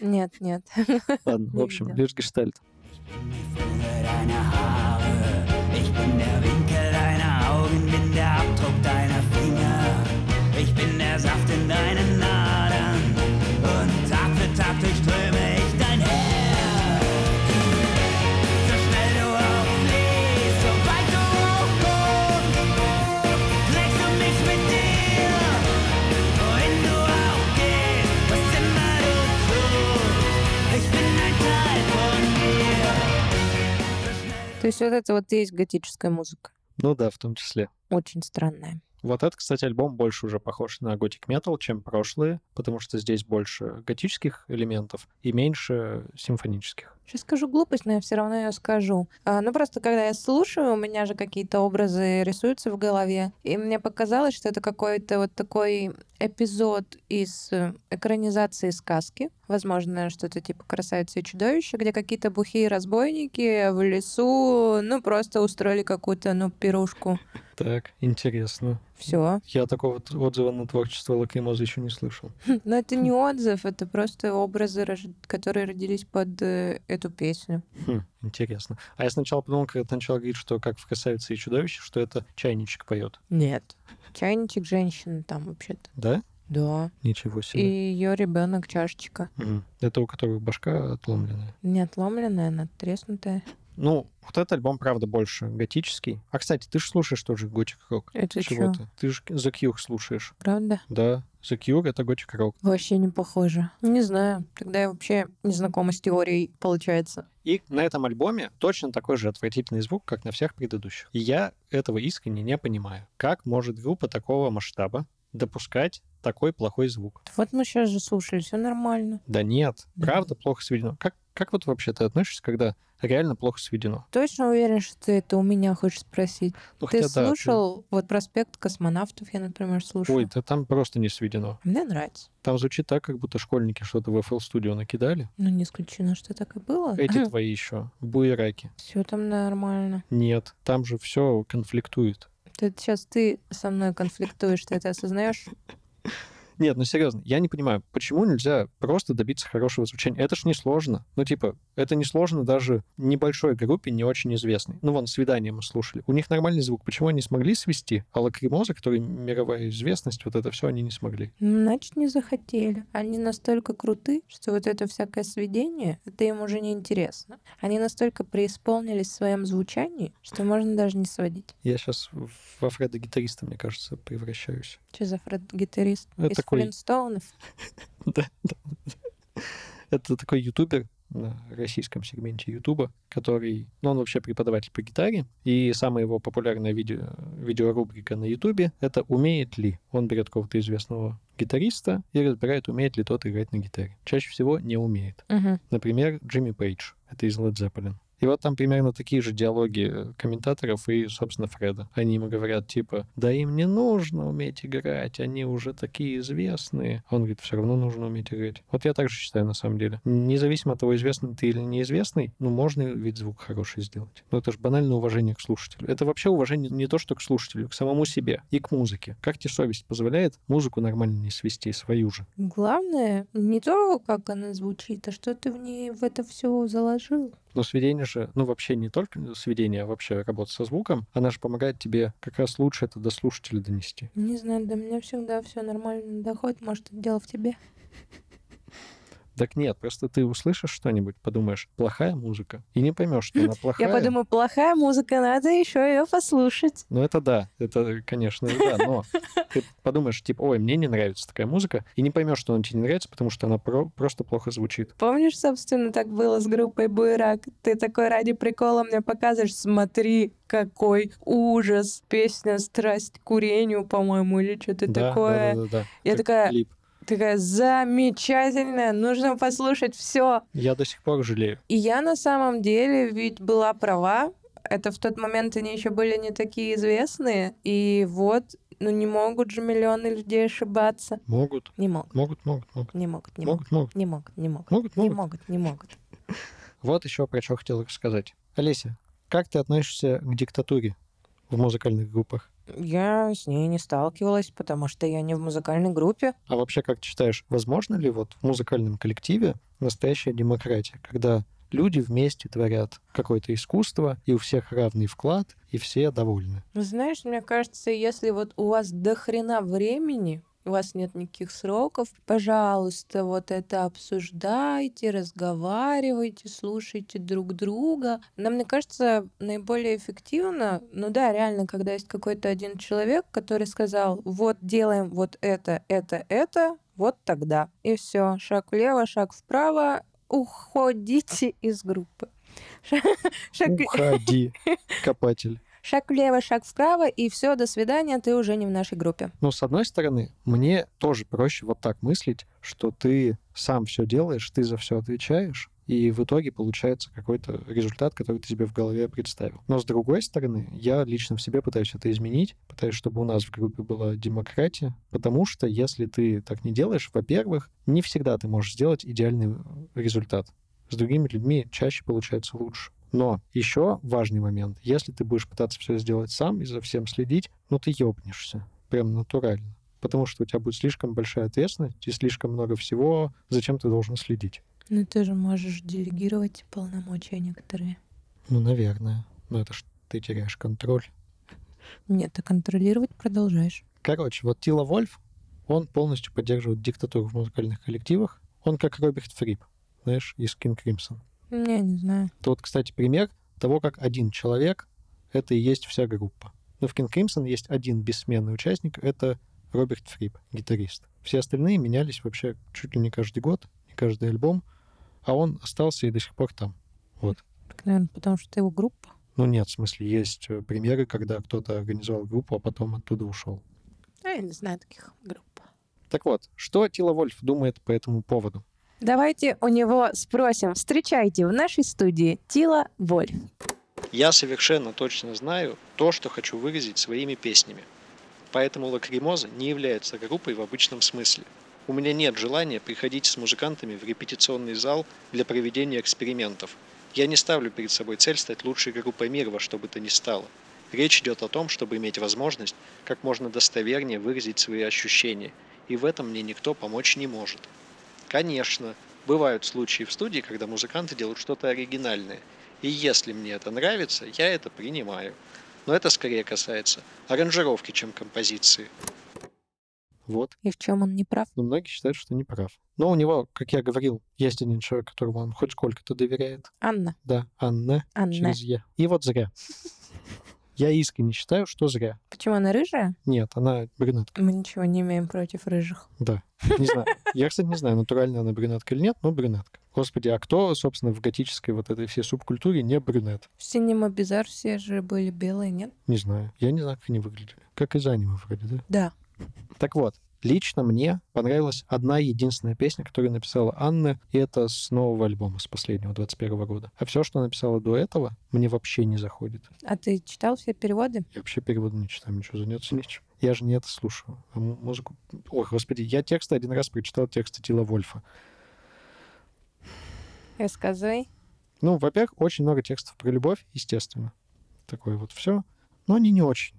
Speaker 2: Нет, нет.
Speaker 1: Ладно, в общем, лишь гештальт.
Speaker 5: Ich bin der Saft in deinen
Speaker 2: есть вот это вот есть готическая музыка.
Speaker 1: Ну да, в том числе.
Speaker 2: Очень странная.
Speaker 1: Вот этот, кстати, альбом больше уже похож на готик метал, чем прошлые, потому что здесь больше готических элементов и меньше симфонических.
Speaker 2: Сейчас скажу глупость, но я все равно ее скажу. А, ну, просто когда я слушаю, у меня же какие-то образы рисуются в голове. И мне показалось, что это какой-то вот такой эпизод из э, экранизации сказки. Возможно, что-то типа «Красавица и чудовище», где какие-то бухие разбойники в лесу, ну, просто устроили какую-то, ну, пирушку.
Speaker 1: Так, интересно.
Speaker 2: Все.
Speaker 1: Я такого отзыва на творчество Лакримоза еще не слышал.
Speaker 2: Но это не отзыв, это просто образы, которые родились под э, эту песню.
Speaker 1: Хм, интересно. А я сначала подумал, когда ты начал говорить, что как в «Красавице и чудовище», что это чайничек поет.
Speaker 2: Нет. Чайничек женщины там вообще-то.
Speaker 1: Да?
Speaker 2: Да.
Speaker 1: Ничего
Speaker 2: И
Speaker 1: себе.
Speaker 2: ее ребенок чашечка.
Speaker 1: Мгм. Это у которого башка отломленная.
Speaker 2: Не отломленная, она треснутая.
Speaker 1: Ну, вот этот альбом, правда, больше готический. А, кстати, ты же слушаешь тоже готик рок.
Speaker 2: Это
Speaker 1: Чего ты? Ты же The Cure слушаешь.
Speaker 2: Правда?
Speaker 1: Да, The Cure — это готик рок.
Speaker 2: Вообще не похоже. Не знаю. Тогда я вообще не знакома с теорией, получается.
Speaker 1: И на этом альбоме точно такой же отвратительный звук, как на всех предыдущих. И я этого искренне не понимаю. Как может группа такого масштаба допускать такой плохой звук?
Speaker 2: Вот мы сейчас же слушали, все нормально.
Speaker 1: Да нет,
Speaker 2: Да.
Speaker 1: правда плохо сведено. Как, как вот вообще ты относишься, когда реально плохо сведено?
Speaker 2: Точно уверен, что ты это у меня хочешь спросить.
Speaker 1: Ну,
Speaker 2: ты
Speaker 1: хотя да,
Speaker 2: слушал вот проспект космонавтов, я, например, слушала.
Speaker 1: Ой, да там просто не сведено.
Speaker 2: Мне нравится.
Speaker 1: Там звучит так, как будто школьники что-то в FL Studio накидали.
Speaker 2: Ну, не исключено, что так и было.
Speaker 1: Эти твои еще, буераки.
Speaker 2: Все там нормально.
Speaker 1: Нет, там же все конфликтует.
Speaker 2: Ты сейчас ты со мной конфликтуешь, ты это осознаешь?
Speaker 1: Нет, ну серьезно, я не понимаю, почему нельзя просто добиться хорошего звучания? Это ж несложно. Ну, типа, это несложно даже небольшой группе, не очень известной. Ну, вон, «Свидание» мы слушали. У них нормальный звук. Почему они смогли свести? А «Лакримоза», который мировая известность, вот это все они не смогли.
Speaker 2: Ну, Значит, не захотели. Они настолько круты, что вот это всякое сведение, это им уже не интересно. Они настолько преисполнились в своем звучании, что можно даже не сводить.
Speaker 1: Я сейчас во Фреда гитариста, мне кажется, превращаюсь.
Speaker 2: Что за Фред гитарист?
Speaker 1: Это
Speaker 2: Из
Speaker 1: такой-
Speaker 2: Флинстоунов?
Speaker 1: Да, да. Это такой ютубер на российском сегменте Ютуба, который, ну, он вообще преподаватель по гитаре, и самая его популярная видео, видеорубрика на Ютубе — это «Умеет ли?». Он берет какого-то известного гитариста и разбирает, умеет ли тот играть на гитаре. Чаще всего не умеет.
Speaker 2: Мгм.
Speaker 1: Например, Джимми Пейдж. Это из Led Zeppelin. И вот там примерно такие же диалоги э, комментаторов и, собственно, Фреда. Они ему говорят, типа, да им не нужно уметь играть, они уже такие известные. А он говорит, все равно нужно уметь играть. Вот я так же считаю, на самом деле. Независимо от того, известный ты или неизвестный, ну, можно ведь звук хороший сделать. Ну, это же банальное уважение к слушателю. Это вообще уважение не то, что к слушателю, к самому себе и к музыке. Как тебе совесть позволяет музыку нормально не свести, свою же?
Speaker 2: Главное не то, как она звучит, а что ты в ней в это все заложил.
Speaker 1: Но сведение же, ну вообще не только сведение, а вообще работа со звуком, она же помогает тебе как раз лучше это до слушателя донести.
Speaker 2: Не знаю, до меня всегда все нормально доходит. Может, это дело в тебе?
Speaker 1: Так нет, просто ты услышишь что-нибудь, подумаешь, плохая музыка, и не поймешь, что она плохая.
Speaker 2: Я подумаю, плохая музыка, надо еще ее послушать.
Speaker 1: Ну это да, это, конечно, да, но ты подумаешь, типа, ой, мне не нравится такая музыка, и не поймешь, что она тебе не нравится, потому что она про- просто плохо звучит.
Speaker 2: Помнишь, собственно, так было с группой Буйрак? Ты такой ради прикола мне показываешь, смотри, какой ужас. Песня «Страсть к курению», по-моему, или что-то
Speaker 1: да,
Speaker 2: такое.
Speaker 1: Да, да, да, да.
Speaker 2: Я
Speaker 1: Как
Speaker 2: такая-
Speaker 1: клип.
Speaker 2: Такая замечательная, нужно послушать все.
Speaker 1: Я до сих пор жалею.
Speaker 2: И я на самом деле ведь была права. Это в тот момент они еще были не такие известные. И вот, ну не могут же миллионы людей ошибаться.
Speaker 1: Могут,
Speaker 2: Не могут,
Speaker 1: могут, могут, могут.
Speaker 2: не могут, не могут,
Speaker 1: Могут,
Speaker 2: не могут, не могут,
Speaker 1: Могут,
Speaker 2: не
Speaker 1: могут.
Speaker 2: могут, не могут.
Speaker 1: Вот еще про что хотел рассказать. Олеся, как ты относишься к диктатуре в музыкальных группах?
Speaker 2: Я с ней не сталкивалась, потому что я не в музыкальной группе.
Speaker 1: А вообще, как ты считаешь, возможно ли вот в музыкальном коллективе настоящая демократия, когда люди вместе творят какое-то искусство, и у всех равный вклад, и все довольны?
Speaker 2: Ну, Знаешь, мне кажется, если вот у вас до хрена времени, у вас нет никаких сроков, пожалуйста, вот это обсуждайте, разговаривайте, слушайте друг друга. Но мне кажется, наиболее эффективно, ну да, реально, когда есть какой-то один человек, который сказал, вот делаем вот это, это, это, вот тогда. И все, шаг влево, шаг вправо, уходите из группы. Шаг,
Speaker 1: Уходи, копатель.
Speaker 2: Шаг влево, шаг вправо, и все, до свидания, ты уже не в нашей группе.
Speaker 1: Но с одной стороны, мне тоже проще вот так мыслить, что ты сам все делаешь, ты за все отвечаешь, и в итоге получается какой-то результат, который ты себе в голове представил. Но с другой стороны, я лично в себе пытаюсь это изменить, пытаюсь, чтобы у нас в группе была демократия, потому что если ты так не делаешь, во-первых, не всегда ты можешь сделать идеальный результат. С другими людьми чаще получается лучше. Но еще важный момент. Если ты будешь пытаться все сделать сам и за всем следить, ну ты ёбнешься. Прям натурально. Потому что у тебя будет слишком большая ответственность и слишком много всего, зачем ты должен следить.
Speaker 2: Ну ты же можешь делегировать полномочия некоторые.
Speaker 1: Ну, наверное. Но это ж ты теряешь контроль.
Speaker 2: Нет, ты контролировать продолжаешь.
Speaker 1: Короче, вот Тила Вольф, он полностью поддерживает диктатуру в музыкальных коллективах. Он как Роберт Фрип, знаешь, из King Crimson.
Speaker 2: Не, не знаю.
Speaker 1: Это вот, кстати, пример того, как один человек — это и есть вся группа. Но в King Crimson есть один бессменный участник — это Роберт Фрип, гитарист. Все остальные менялись вообще чуть ли не каждый год, не каждый альбом, а он остался и до сих пор там.
Speaker 2: Так, наверное, потому что ты его группа.
Speaker 1: Ну нет, в смысле, есть э, примеры, когда кто-то организовал группу, а потом оттуда ушел.
Speaker 2: А я не знаю таких групп.
Speaker 1: Так вот, что Тило Вольф думает по этому поводу?
Speaker 2: Давайте у него спросим. Встречайте в нашей студии Тило Вольф.
Speaker 1: Я совершенно точно знаю то, что хочу выразить своими песнями. Поэтому Лакримоза не является группой в обычном смысле. У меня нет желания приходить с музыкантами в репетиционный зал для проведения экспериментов. Я не ставлю перед собой цель стать лучшей группой мира во что бы то ни стало. Речь идет о том, чтобы иметь возможность как можно достовернее выразить свои ощущения и в этом мне никто помочь не может. Конечно, бывают случаи в студии, когда музыканты делают что-то оригинальное. И если мне это нравится, я это принимаю. Но это скорее касается аранжировки, чем композиции. Вот.
Speaker 2: И в чем он не прав?
Speaker 1: Но многие считают, что не прав. Но у него, как я говорил, есть один человек, которому он хоть сколько-то доверяет.
Speaker 2: Анна.
Speaker 1: Да, Анна,
Speaker 2: Анна.
Speaker 1: через Е. И вот зря. Я искренне считаю, что зря.
Speaker 2: Почему она рыжая?
Speaker 1: Нет, она брюнетка.
Speaker 2: Мы ничего не имеем против рыжих.
Speaker 1: Да. Не знаю. Я, кстати, не знаю, натуральная она брюнетка или нет, но брюнетка. Господи, а кто, собственно, в готической вот этой всей субкультуре не брюнет?
Speaker 2: В Синема Бизар все же были белые, нет?
Speaker 1: Не знаю. Я не знаю, как они выглядели. Как из аниме вроде, да?
Speaker 2: Да.
Speaker 1: Так вот, лично мне понравилась одна единственная песня, которую написала Анна, и это с нового альбома, с последнего, 21 года. А все, что написала до этого, мне вообще не заходит.
Speaker 2: А ты читал все переводы?
Speaker 1: Я вообще переводы не читаю, ничего заняться нечем. Я же не это слушаю. А му- музыку... Ой, господи, я тексты один раз прочитал тексты Тила Вольфа.
Speaker 2: Рассказывай.
Speaker 1: Ну, во-первых, очень много текстов про любовь, естественно. Такое вот все. Но они не очень.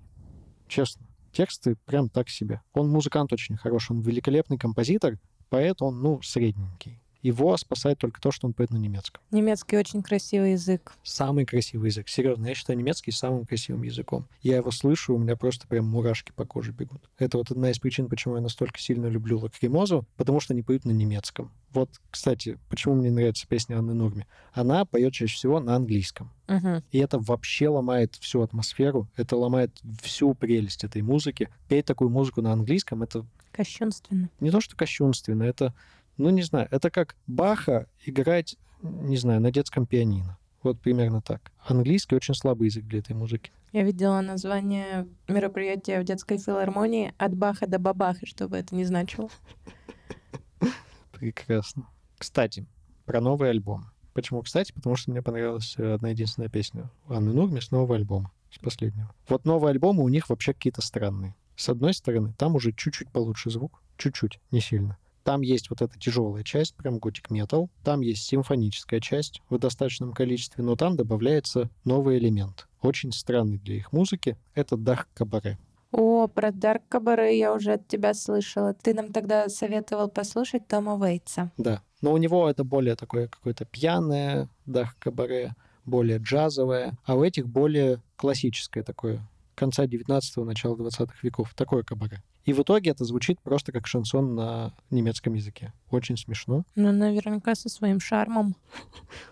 Speaker 1: Честно. Тексты прям так себе. Он музыкант очень хороший, он великолепный композитор, поэт он, ну, средненький. Его спасает только то, что он поет на немецком.
Speaker 2: Немецкий очень красивый язык.
Speaker 1: Самый красивый язык. Серьезно, я считаю немецкий самым красивым языком. Я его слышу, у меня просто прям мурашки по коже бегут. Это вот одна из причин, почему я настолько сильно люблю Лакримозу, потому что они поют на немецком. Вот, кстати, почему мне нравится песня Анны Нурми. Она поет чаще всего на английском.
Speaker 2: Мгм.
Speaker 1: И это вообще ломает всю атмосферу, это ломает всю прелесть этой музыки. Петь такую музыку на английском, это
Speaker 2: Кощунственно.
Speaker 1: не то, что кощунственно, это, ну, не знаю, это как Баха играть, не знаю, на детском пианино. Вот примерно так. Английский очень слабый язык для этой музыки.
Speaker 2: Я видела название мероприятия в детской филармонии «От Баха до Бабаха», что бы это ни значило.
Speaker 1: Прекрасно. Кстати, про новый альбом. Почему кстати? Потому что мне понравилась э, одна единственная песня Анны Нурми с нового альбома, с последнего. Вот новые альбомы у них вообще какие-то странные. С одной стороны, там уже чуть-чуть получше звук, чуть-чуть, не сильно. Там есть вот эта тяжелая часть, прям готик метал. Там есть симфоническая часть в достаточном количестве, но там добавляется новый элемент. Очень странный для их музыки. Это дарк кабаре.
Speaker 2: О, про Дарк Кабаре я уже от тебя слышала. Ты нам тогда советовал послушать Тома Вейтса.
Speaker 1: Да. Но у него это более такое какое-то пьяное дарк кабаре, более джазовое, а у этих более классическое такое конца 19-го, начала 20-х веков. Такое кабаре. И в итоге это звучит просто как шансон на немецком языке. Очень смешно.
Speaker 2: Ну, наверняка со своим шармом.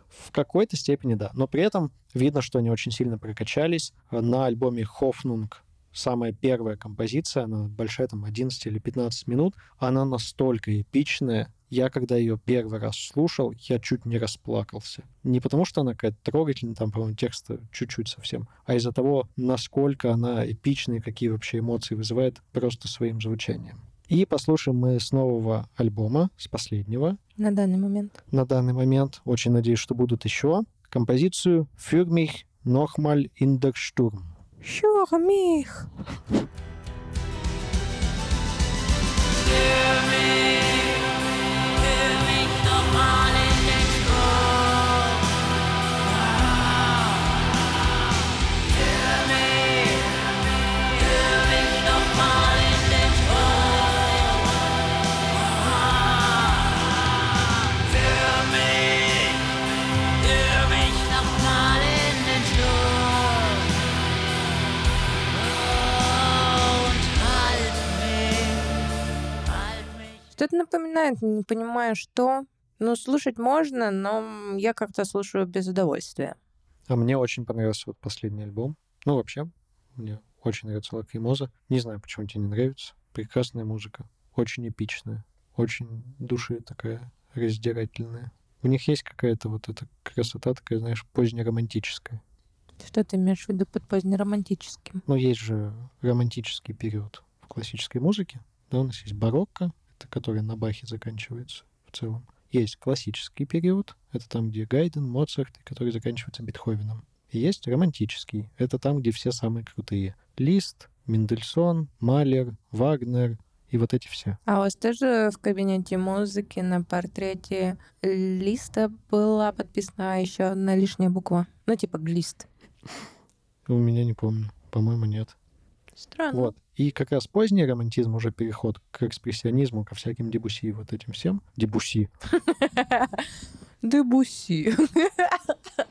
Speaker 1: В какой-то степени да. Но при этом видно, что они очень сильно прокачались. На альбоме «Хофнунг» самая первая композиция, она большая, там 11 или 15 минут, она настолько эпичная. Я, когда ее первый раз слушал, я чуть не расплакался. Не потому, что она какая-то трогательная, там, по-моему, текста чуть-чуть совсем, а из-за того, насколько она эпичная, и какие вообще эмоции вызывает просто своим звучанием. И послушаем мы с нового альбома, с последнего,
Speaker 2: На данный момент.
Speaker 1: на данный момент. Очень надеюсь, что будут еще. Композицию «Für mich nochmal in der Sturm». Sure, mich.
Speaker 2: Шурмих! Что-то напоминает, не понимаю, что. Ну, слушать можно, но я как-то слушаю без удовольствия.
Speaker 1: А мне очень понравился вот последний альбом. Ну, вообще, мне очень нравится Лакримоза. Не знаю, почему тебе не нравится. Прекрасная музыка. Очень эпичная. Очень души такая раздирательная. У них есть какая-то вот эта красота такая, знаешь, позднеромантическая.
Speaker 2: Что ты имеешь в виду под позднеромантическим?
Speaker 1: Но есть же романтический период в классической музыке. Да, у нас есть барокко, это который на Бахе заканчивается в целом. Есть классический период, это там, где Гайден, Моцарт, который заканчивается Бетховеном. И есть романтический, это там, где все самые крутые. Лист, Мендельсон, Малер, Вагнер и вот эти все.
Speaker 2: А у вас тоже в кабинете музыки на портрете листа была подписана еще одна лишняя буква? Ну, типа глист.
Speaker 1: У меня не помню, по-моему, нет.
Speaker 2: Странно.
Speaker 1: Вот. И как раз поздний романтизм, уже переход к экспрессионизму, ко всяким Дебюсси вот этим всем. Дебюсси.
Speaker 2: Дебюсси.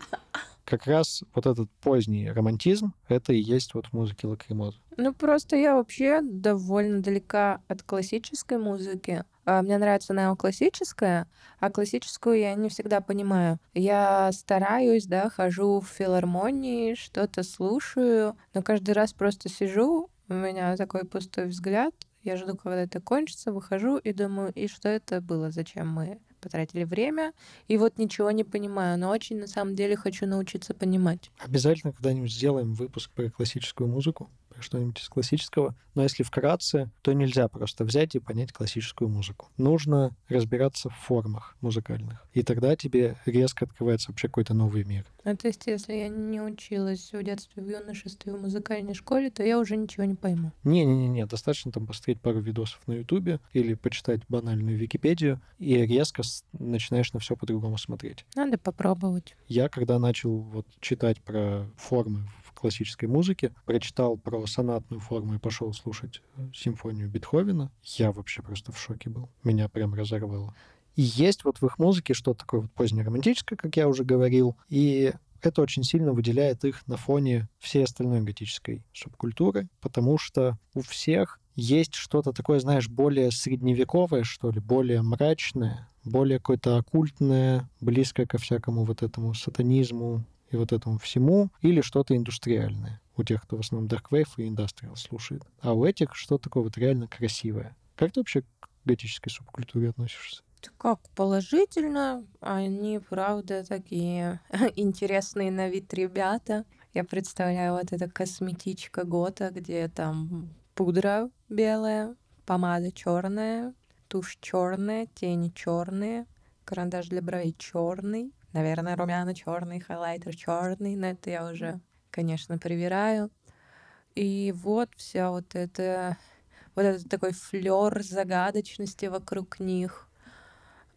Speaker 1: Как раз вот этот поздний романтизм, это и есть вот в музыке Лакримоза.
Speaker 2: Ну, просто я вообще довольно далека от классической музыки. А, Мне нравится неоклассическая, а классическую я не всегда понимаю. Я стараюсь, да, хожу в филармонии, что-то слушаю, но каждый раз просто сижу, у меня такой пустой взгляд, я жду, когда это кончится, выхожу и думаю, и что это было, зачем мы потратили время, и вот ничего не понимаю, но очень на самом деле хочу научиться понимать.
Speaker 1: Обязательно когда-нибудь сделаем выпуск про классическую музыку, что-нибудь из классического. Но если вкратце, то нельзя просто взять и понять классическую музыку. Нужно разбираться в формах музыкальных. И тогда тебе резко открывается вообще какой-то новый мир.
Speaker 2: Ну, то есть, если я не училась в детстве, в юношестве, в музыкальной школе, то я уже ничего не пойму.
Speaker 1: Не-не-не, достаточно там посмотреть пару видосов на Ютубе или почитать банальную Википедию, и резко начинаешь на все по-другому смотреть.
Speaker 2: Надо попробовать.
Speaker 1: Я, когда начал вот читать про формы классической музыке, прочитал про сонатную форму и пошел слушать э, симфонию Бетховена, я вообще просто в шоке был. Меня прям разорвало. И есть вот в их музыке что-то такое вот позднеромантическое, как я уже говорил, и это очень сильно выделяет их на фоне всей остальной готической субкультуры, потому что у всех есть что-то такое, знаешь, более средневековое, что ли, более мрачное, более какое-то оккультное, близкое ко всякому вот этому сатанизму и вот этому всему, или что-то индустриальное у тех, кто в основном Dark Wave и Industrial слушает. А у этих что-то такое вот реально красивое. Как ты вообще к готической субкультуре относишься?
Speaker 2: Как положительно, они, правда, такие интересные на вид ребята. Я представляю вот эта косметичка Гота, где там пудра белая, помада черная, тушь черная, тени черные, карандаш для бровей черный, наверное, румяна черный, хайлайтер черный, но это я уже, конечно, привираю. И вот вся вот эта вот этот такой флер загадочности вокруг них.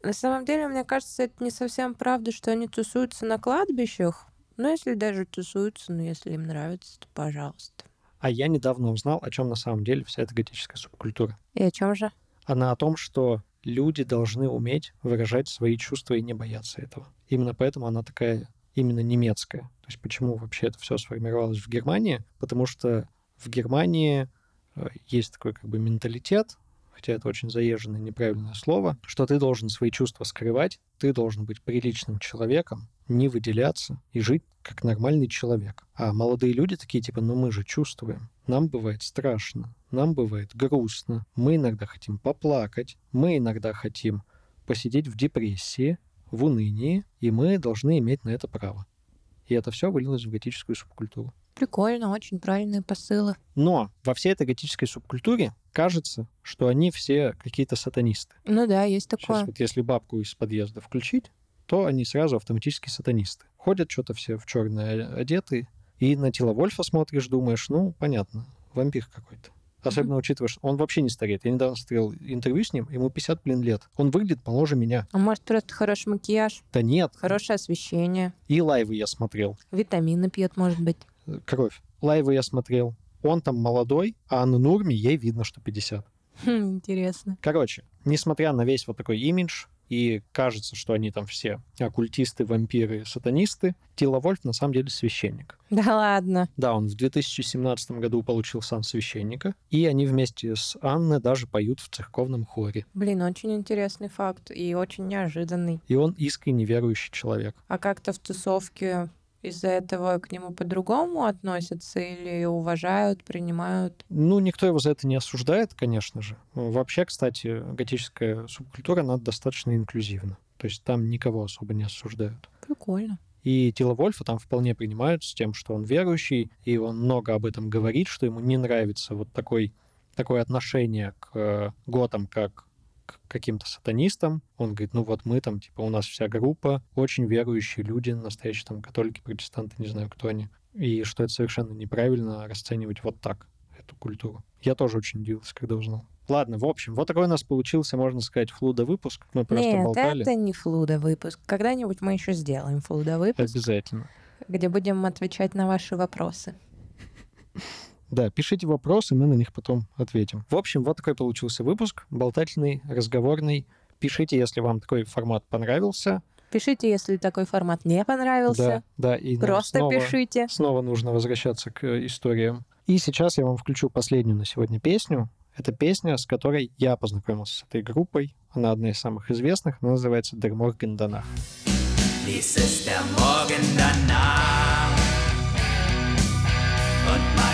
Speaker 2: На самом деле, мне кажется, это не совсем правда, что они тусуются на кладбищах. Но если даже тусуются, ну если им нравится, то пожалуйста.
Speaker 1: А я недавно узнал, о чем на самом деле вся эта готическая субкультура.
Speaker 2: И о чем же?
Speaker 1: Она о том, что люди должны уметь выражать свои чувства и не бояться этого. Именно поэтому она такая именно немецкая. То есть почему вообще это все сформировалось в Германии? Потому что в Германии э, есть такой как бы менталитет, хотя это очень заезженное неправильное слово, что ты должен свои чувства скрывать, ты должен быть приличным человеком, не выделяться и жить как нормальный человек. А молодые люди такие типа, ну мы же чувствуем. Нам бывает страшно, нам бывает грустно, мы иногда хотим поплакать, мы иногда хотим посидеть в депрессии, в унынии, и мы должны иметь на это право. И это все вылилось в готическую субкультуру.
Speaker 2: Прикольно, очень правильные посылы.
Speaker 1: Но во всей этой готической субкультуре кажется, что они все какие-то сатанисты.
Speaker 2: Ну да, есть
Speaker 1: Сейчас
Speaker 2: такое.
Speaker 1: вот если бабку из подъезда включить, то они сразу автоматически сатанисты. Ходят что-то все в черное одеты, и на тело Вольфа смотришь, думаешь, ну, понятно, вампир какой-то. Особенно учитывая, что он вообще не стареет. Я недавно смотрел интервью с ним, ему 50, блин, лет. Он выглядит моложе меня.
Speaker 2: А может, просто хороший макияж,
Speaker 1: Да нет.
Speaker 2: хорошее освещение,
Speaker 1: И лайвы я смотрел.
Speaker 2: витамины пьет, может быть.
Speaker 1: Э, Кровь. Лайвы я смотрел. Он там молодой, а на Нурме ей видно, что 50.
Speaker 2: Хм, интересно.
Speaker 1: Короче, несмотря на весь вот такой имидж, и кажется, что они там все оккультисты, вампиры, сатанисты, Тила Вольф на самом деле священник.
Speaker 2: Да ладно.
Speaker 1: Да, он в 2017 году получил сан священника, и они вместе с Анной даже поют в церковном хоре.
Speaker 2: Блин, очень интересный факт и очень неожиданный.
Speaker 1: И он искренне верующий человек.
Speaker 2: А как-то в тусовке из-за этого к нему по-другому относятся или уважают, принимают?
Speaker 1: Ну, никто его за это не осуждает, конечно же. Вообще, кстати, готическая субкультура, она достаточно инклюзивна. То есть там никого особо не осуждают.
Speaker 2: Прикольно.
Speaker 1: И Тила Вольфа там вполне принимают с тем, что он верующий, и он много об этом говорит, что ему не нравится вот такой, такое отношение к э, готам, как каким-то сатанистам. Он говорит, ну вот мы там, типа, у нас вся группа, очень верующие люди, настоящие там католики, протестанты, не знаю, кто они. И что это совершенно неправильно расценивать вот так эту культуру. Я тоже очень удивился, когда узнал. Ладно, в общем, вот такой у нас получился, можно сказать, флуда-выпуск. Мы просто
Speaker 2: Нет,
Speaker 1: болтали.
Speaker 2: это не флуда выпуск. Когда-нибудь мы еще сделаем флуда выпуск,
Speaker 1: Обязательно.
Speaker 2: где будем отвечать на ваши вопросы.
Speaker 1: Да, пишите вопросы, мы на них потом ответим. В общем, вот такой получился выпуск. Болтательный, разговорный. Пишите, если вам такой формат понравился.
Speaker 2: Пишите, если такой формат не понравился.
Speaker 1: Да, да. И
Speaker 2: Просто
Speaker 1: снова,
Speaker 2: пишите.
Speaker 1: снова нужно возвращаться к э, историям. И сейчас я вам включу последнюю на сегодня песню. Это песня, с которой я познакомился с этой группой. Она одна из самых известных. Она называется Der Morgen danach.
Speaker 5: Dies ist der Morgen danach und meine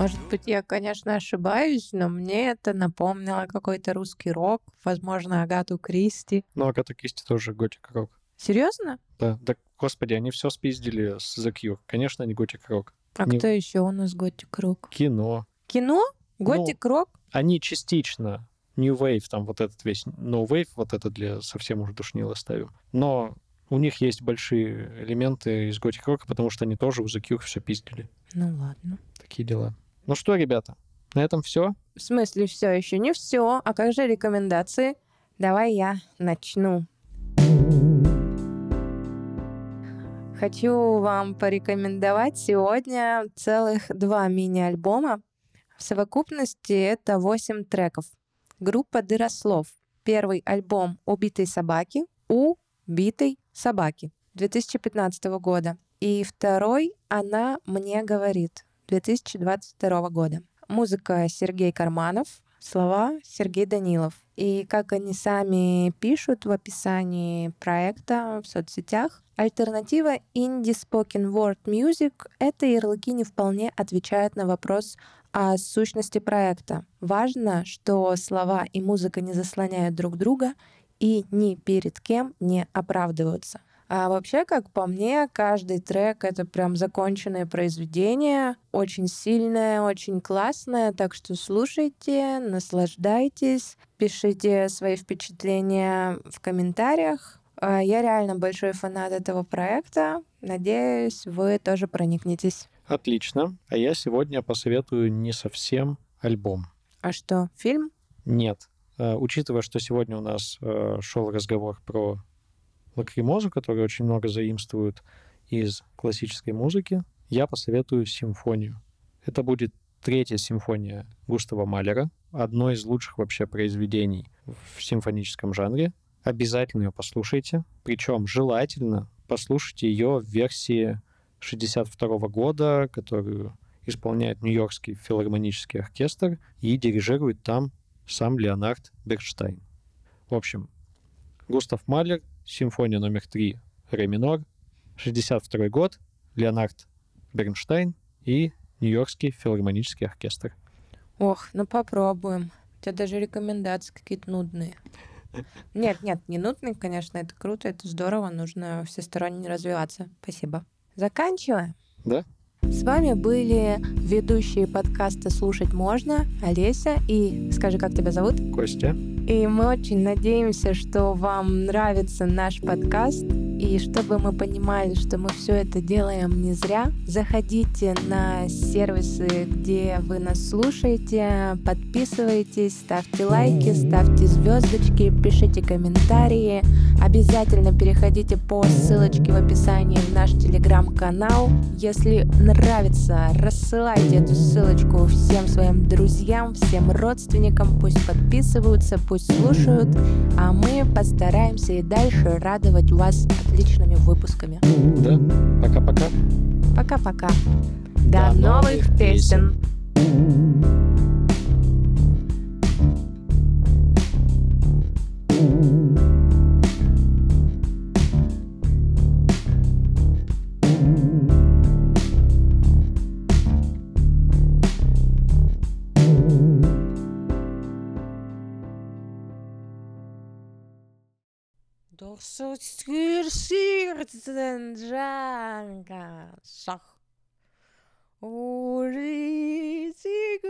Speaker 2: Может быть, я, конечно, ошибаюсь, но мне это напомнило какой-то русский рок, возможно, Агату Кристи.
Speaker 1: Но Агата Кристи тоже готик рок.
Speaker 2: Серьезно?
Speaker 1: Да, да, господи, они все спиздили с The Cure. Конечно, они готик рок.
Speaker 2: А
Speaker 1: Не-
Speaker 2: кто еще у нас готик рок?
Speaker 1: Кино.
Speaker 2: Кино? Готик рок?
Speaker 1: Они частично. New Wave, там вот этот весь No Wave, вот это для совсем уже душнило ставим. Но у них есть большие элементы из готик рока, потому что они тоже у The Cure все пиздили.
Speaker 2: Ну ладно.
Speaker 1: Такие дела. Ну что, ребята, на этом все.
Speaker 2: В смысле, все еще не все. А как же рекомендации? Давай я начну. Хочу вам порекомендовать сегодня целых два мини-альбома. В совокупности это 8 треков. Группа Дырослов. Первый альбом «Убитой собаки» у «Битой собаки» 2015 года. И второй «Она мне говорит» 2022 года. Музыка Сергей Карманов, слова Сергей Данилов. И как они сами пишут в описании проекта в соцсетях, альтернатива инди spoken word music — это ярлыки не вполне отвечают на вопрос о сущности проекта. Важно, что слова и музыка не заслоняют друг друга и ни перед кем не оправдываются. А вообще, как по мне, каждый трек — это прям законченное произведение, очень сильное, очень классное, так что слушайте, наслаждайтесь, пишите свои впечатления в комментариях. А Я реально большой фанат этого проекта. Надеюсь, вы тоже проникнетесь.
Speaker 1: Отлично. А я сегодня посоветую не совсем альбом.
Speaker 2: А что, фильм?
Speaker 1: Нет. Э, Учитывая, что сегодня у нас э, шел разговор про лакримозу, который очень много заимствуют из классической музыки, я посоветую симфонию. Это будет третья симфония Густава Малера, одно из лучших вообще произведений в симфоническом жанре. Обязательно ее послушайте. Причем желательно послушайте ее в версии 62 года, которую исполняет Нью-Йоркский филармонический оркестр и дирижирует там сам Леонард Берштайн. В общем, Густав Малер, симфония номер 3, ре минор, 62 год, Леонард Бернштейн и Нью-Йоркский филармонический оркестр.
Speaker 2: Ох, ну попробуем. У тебя даже рекомендации какие-то нудные. Нет, нет, не нудные, конечно, это круто, это здорово, нужно всесторонне развиваться. Спасибо. Заканчиваем.
Speaker 1: Да?
Speaker 2: С вами были ведущие подкаста «Слушать можно» Олеся и... Скажи, как тебя зовут?
Speaker 1: Костя?
Speaker 2: И мы очень надеемся, что вам нравится наш подкаст. И чтобы мы понимали, что мы все это делаем не зря, заходите на сервисы, где вы нас слушаете, подписывайтесь, ставьте лайки, ставьте звездочки, пишите комментарии. Обязательно переходите по ссылочке в описании в наш телеграм-канал. Если нравится, рассылайте эту ссылочку всем своим друзьям, всем родственникам, пусть подписываются, пусть слушают, а мы постараемся и дальше радовать вас отличными выпусками.
Speaker 1: Да? Пока-пока.
Speaker 2: Пока-пока. До, новых песен. Doch schuurzuurt en zag. Hoe is ik?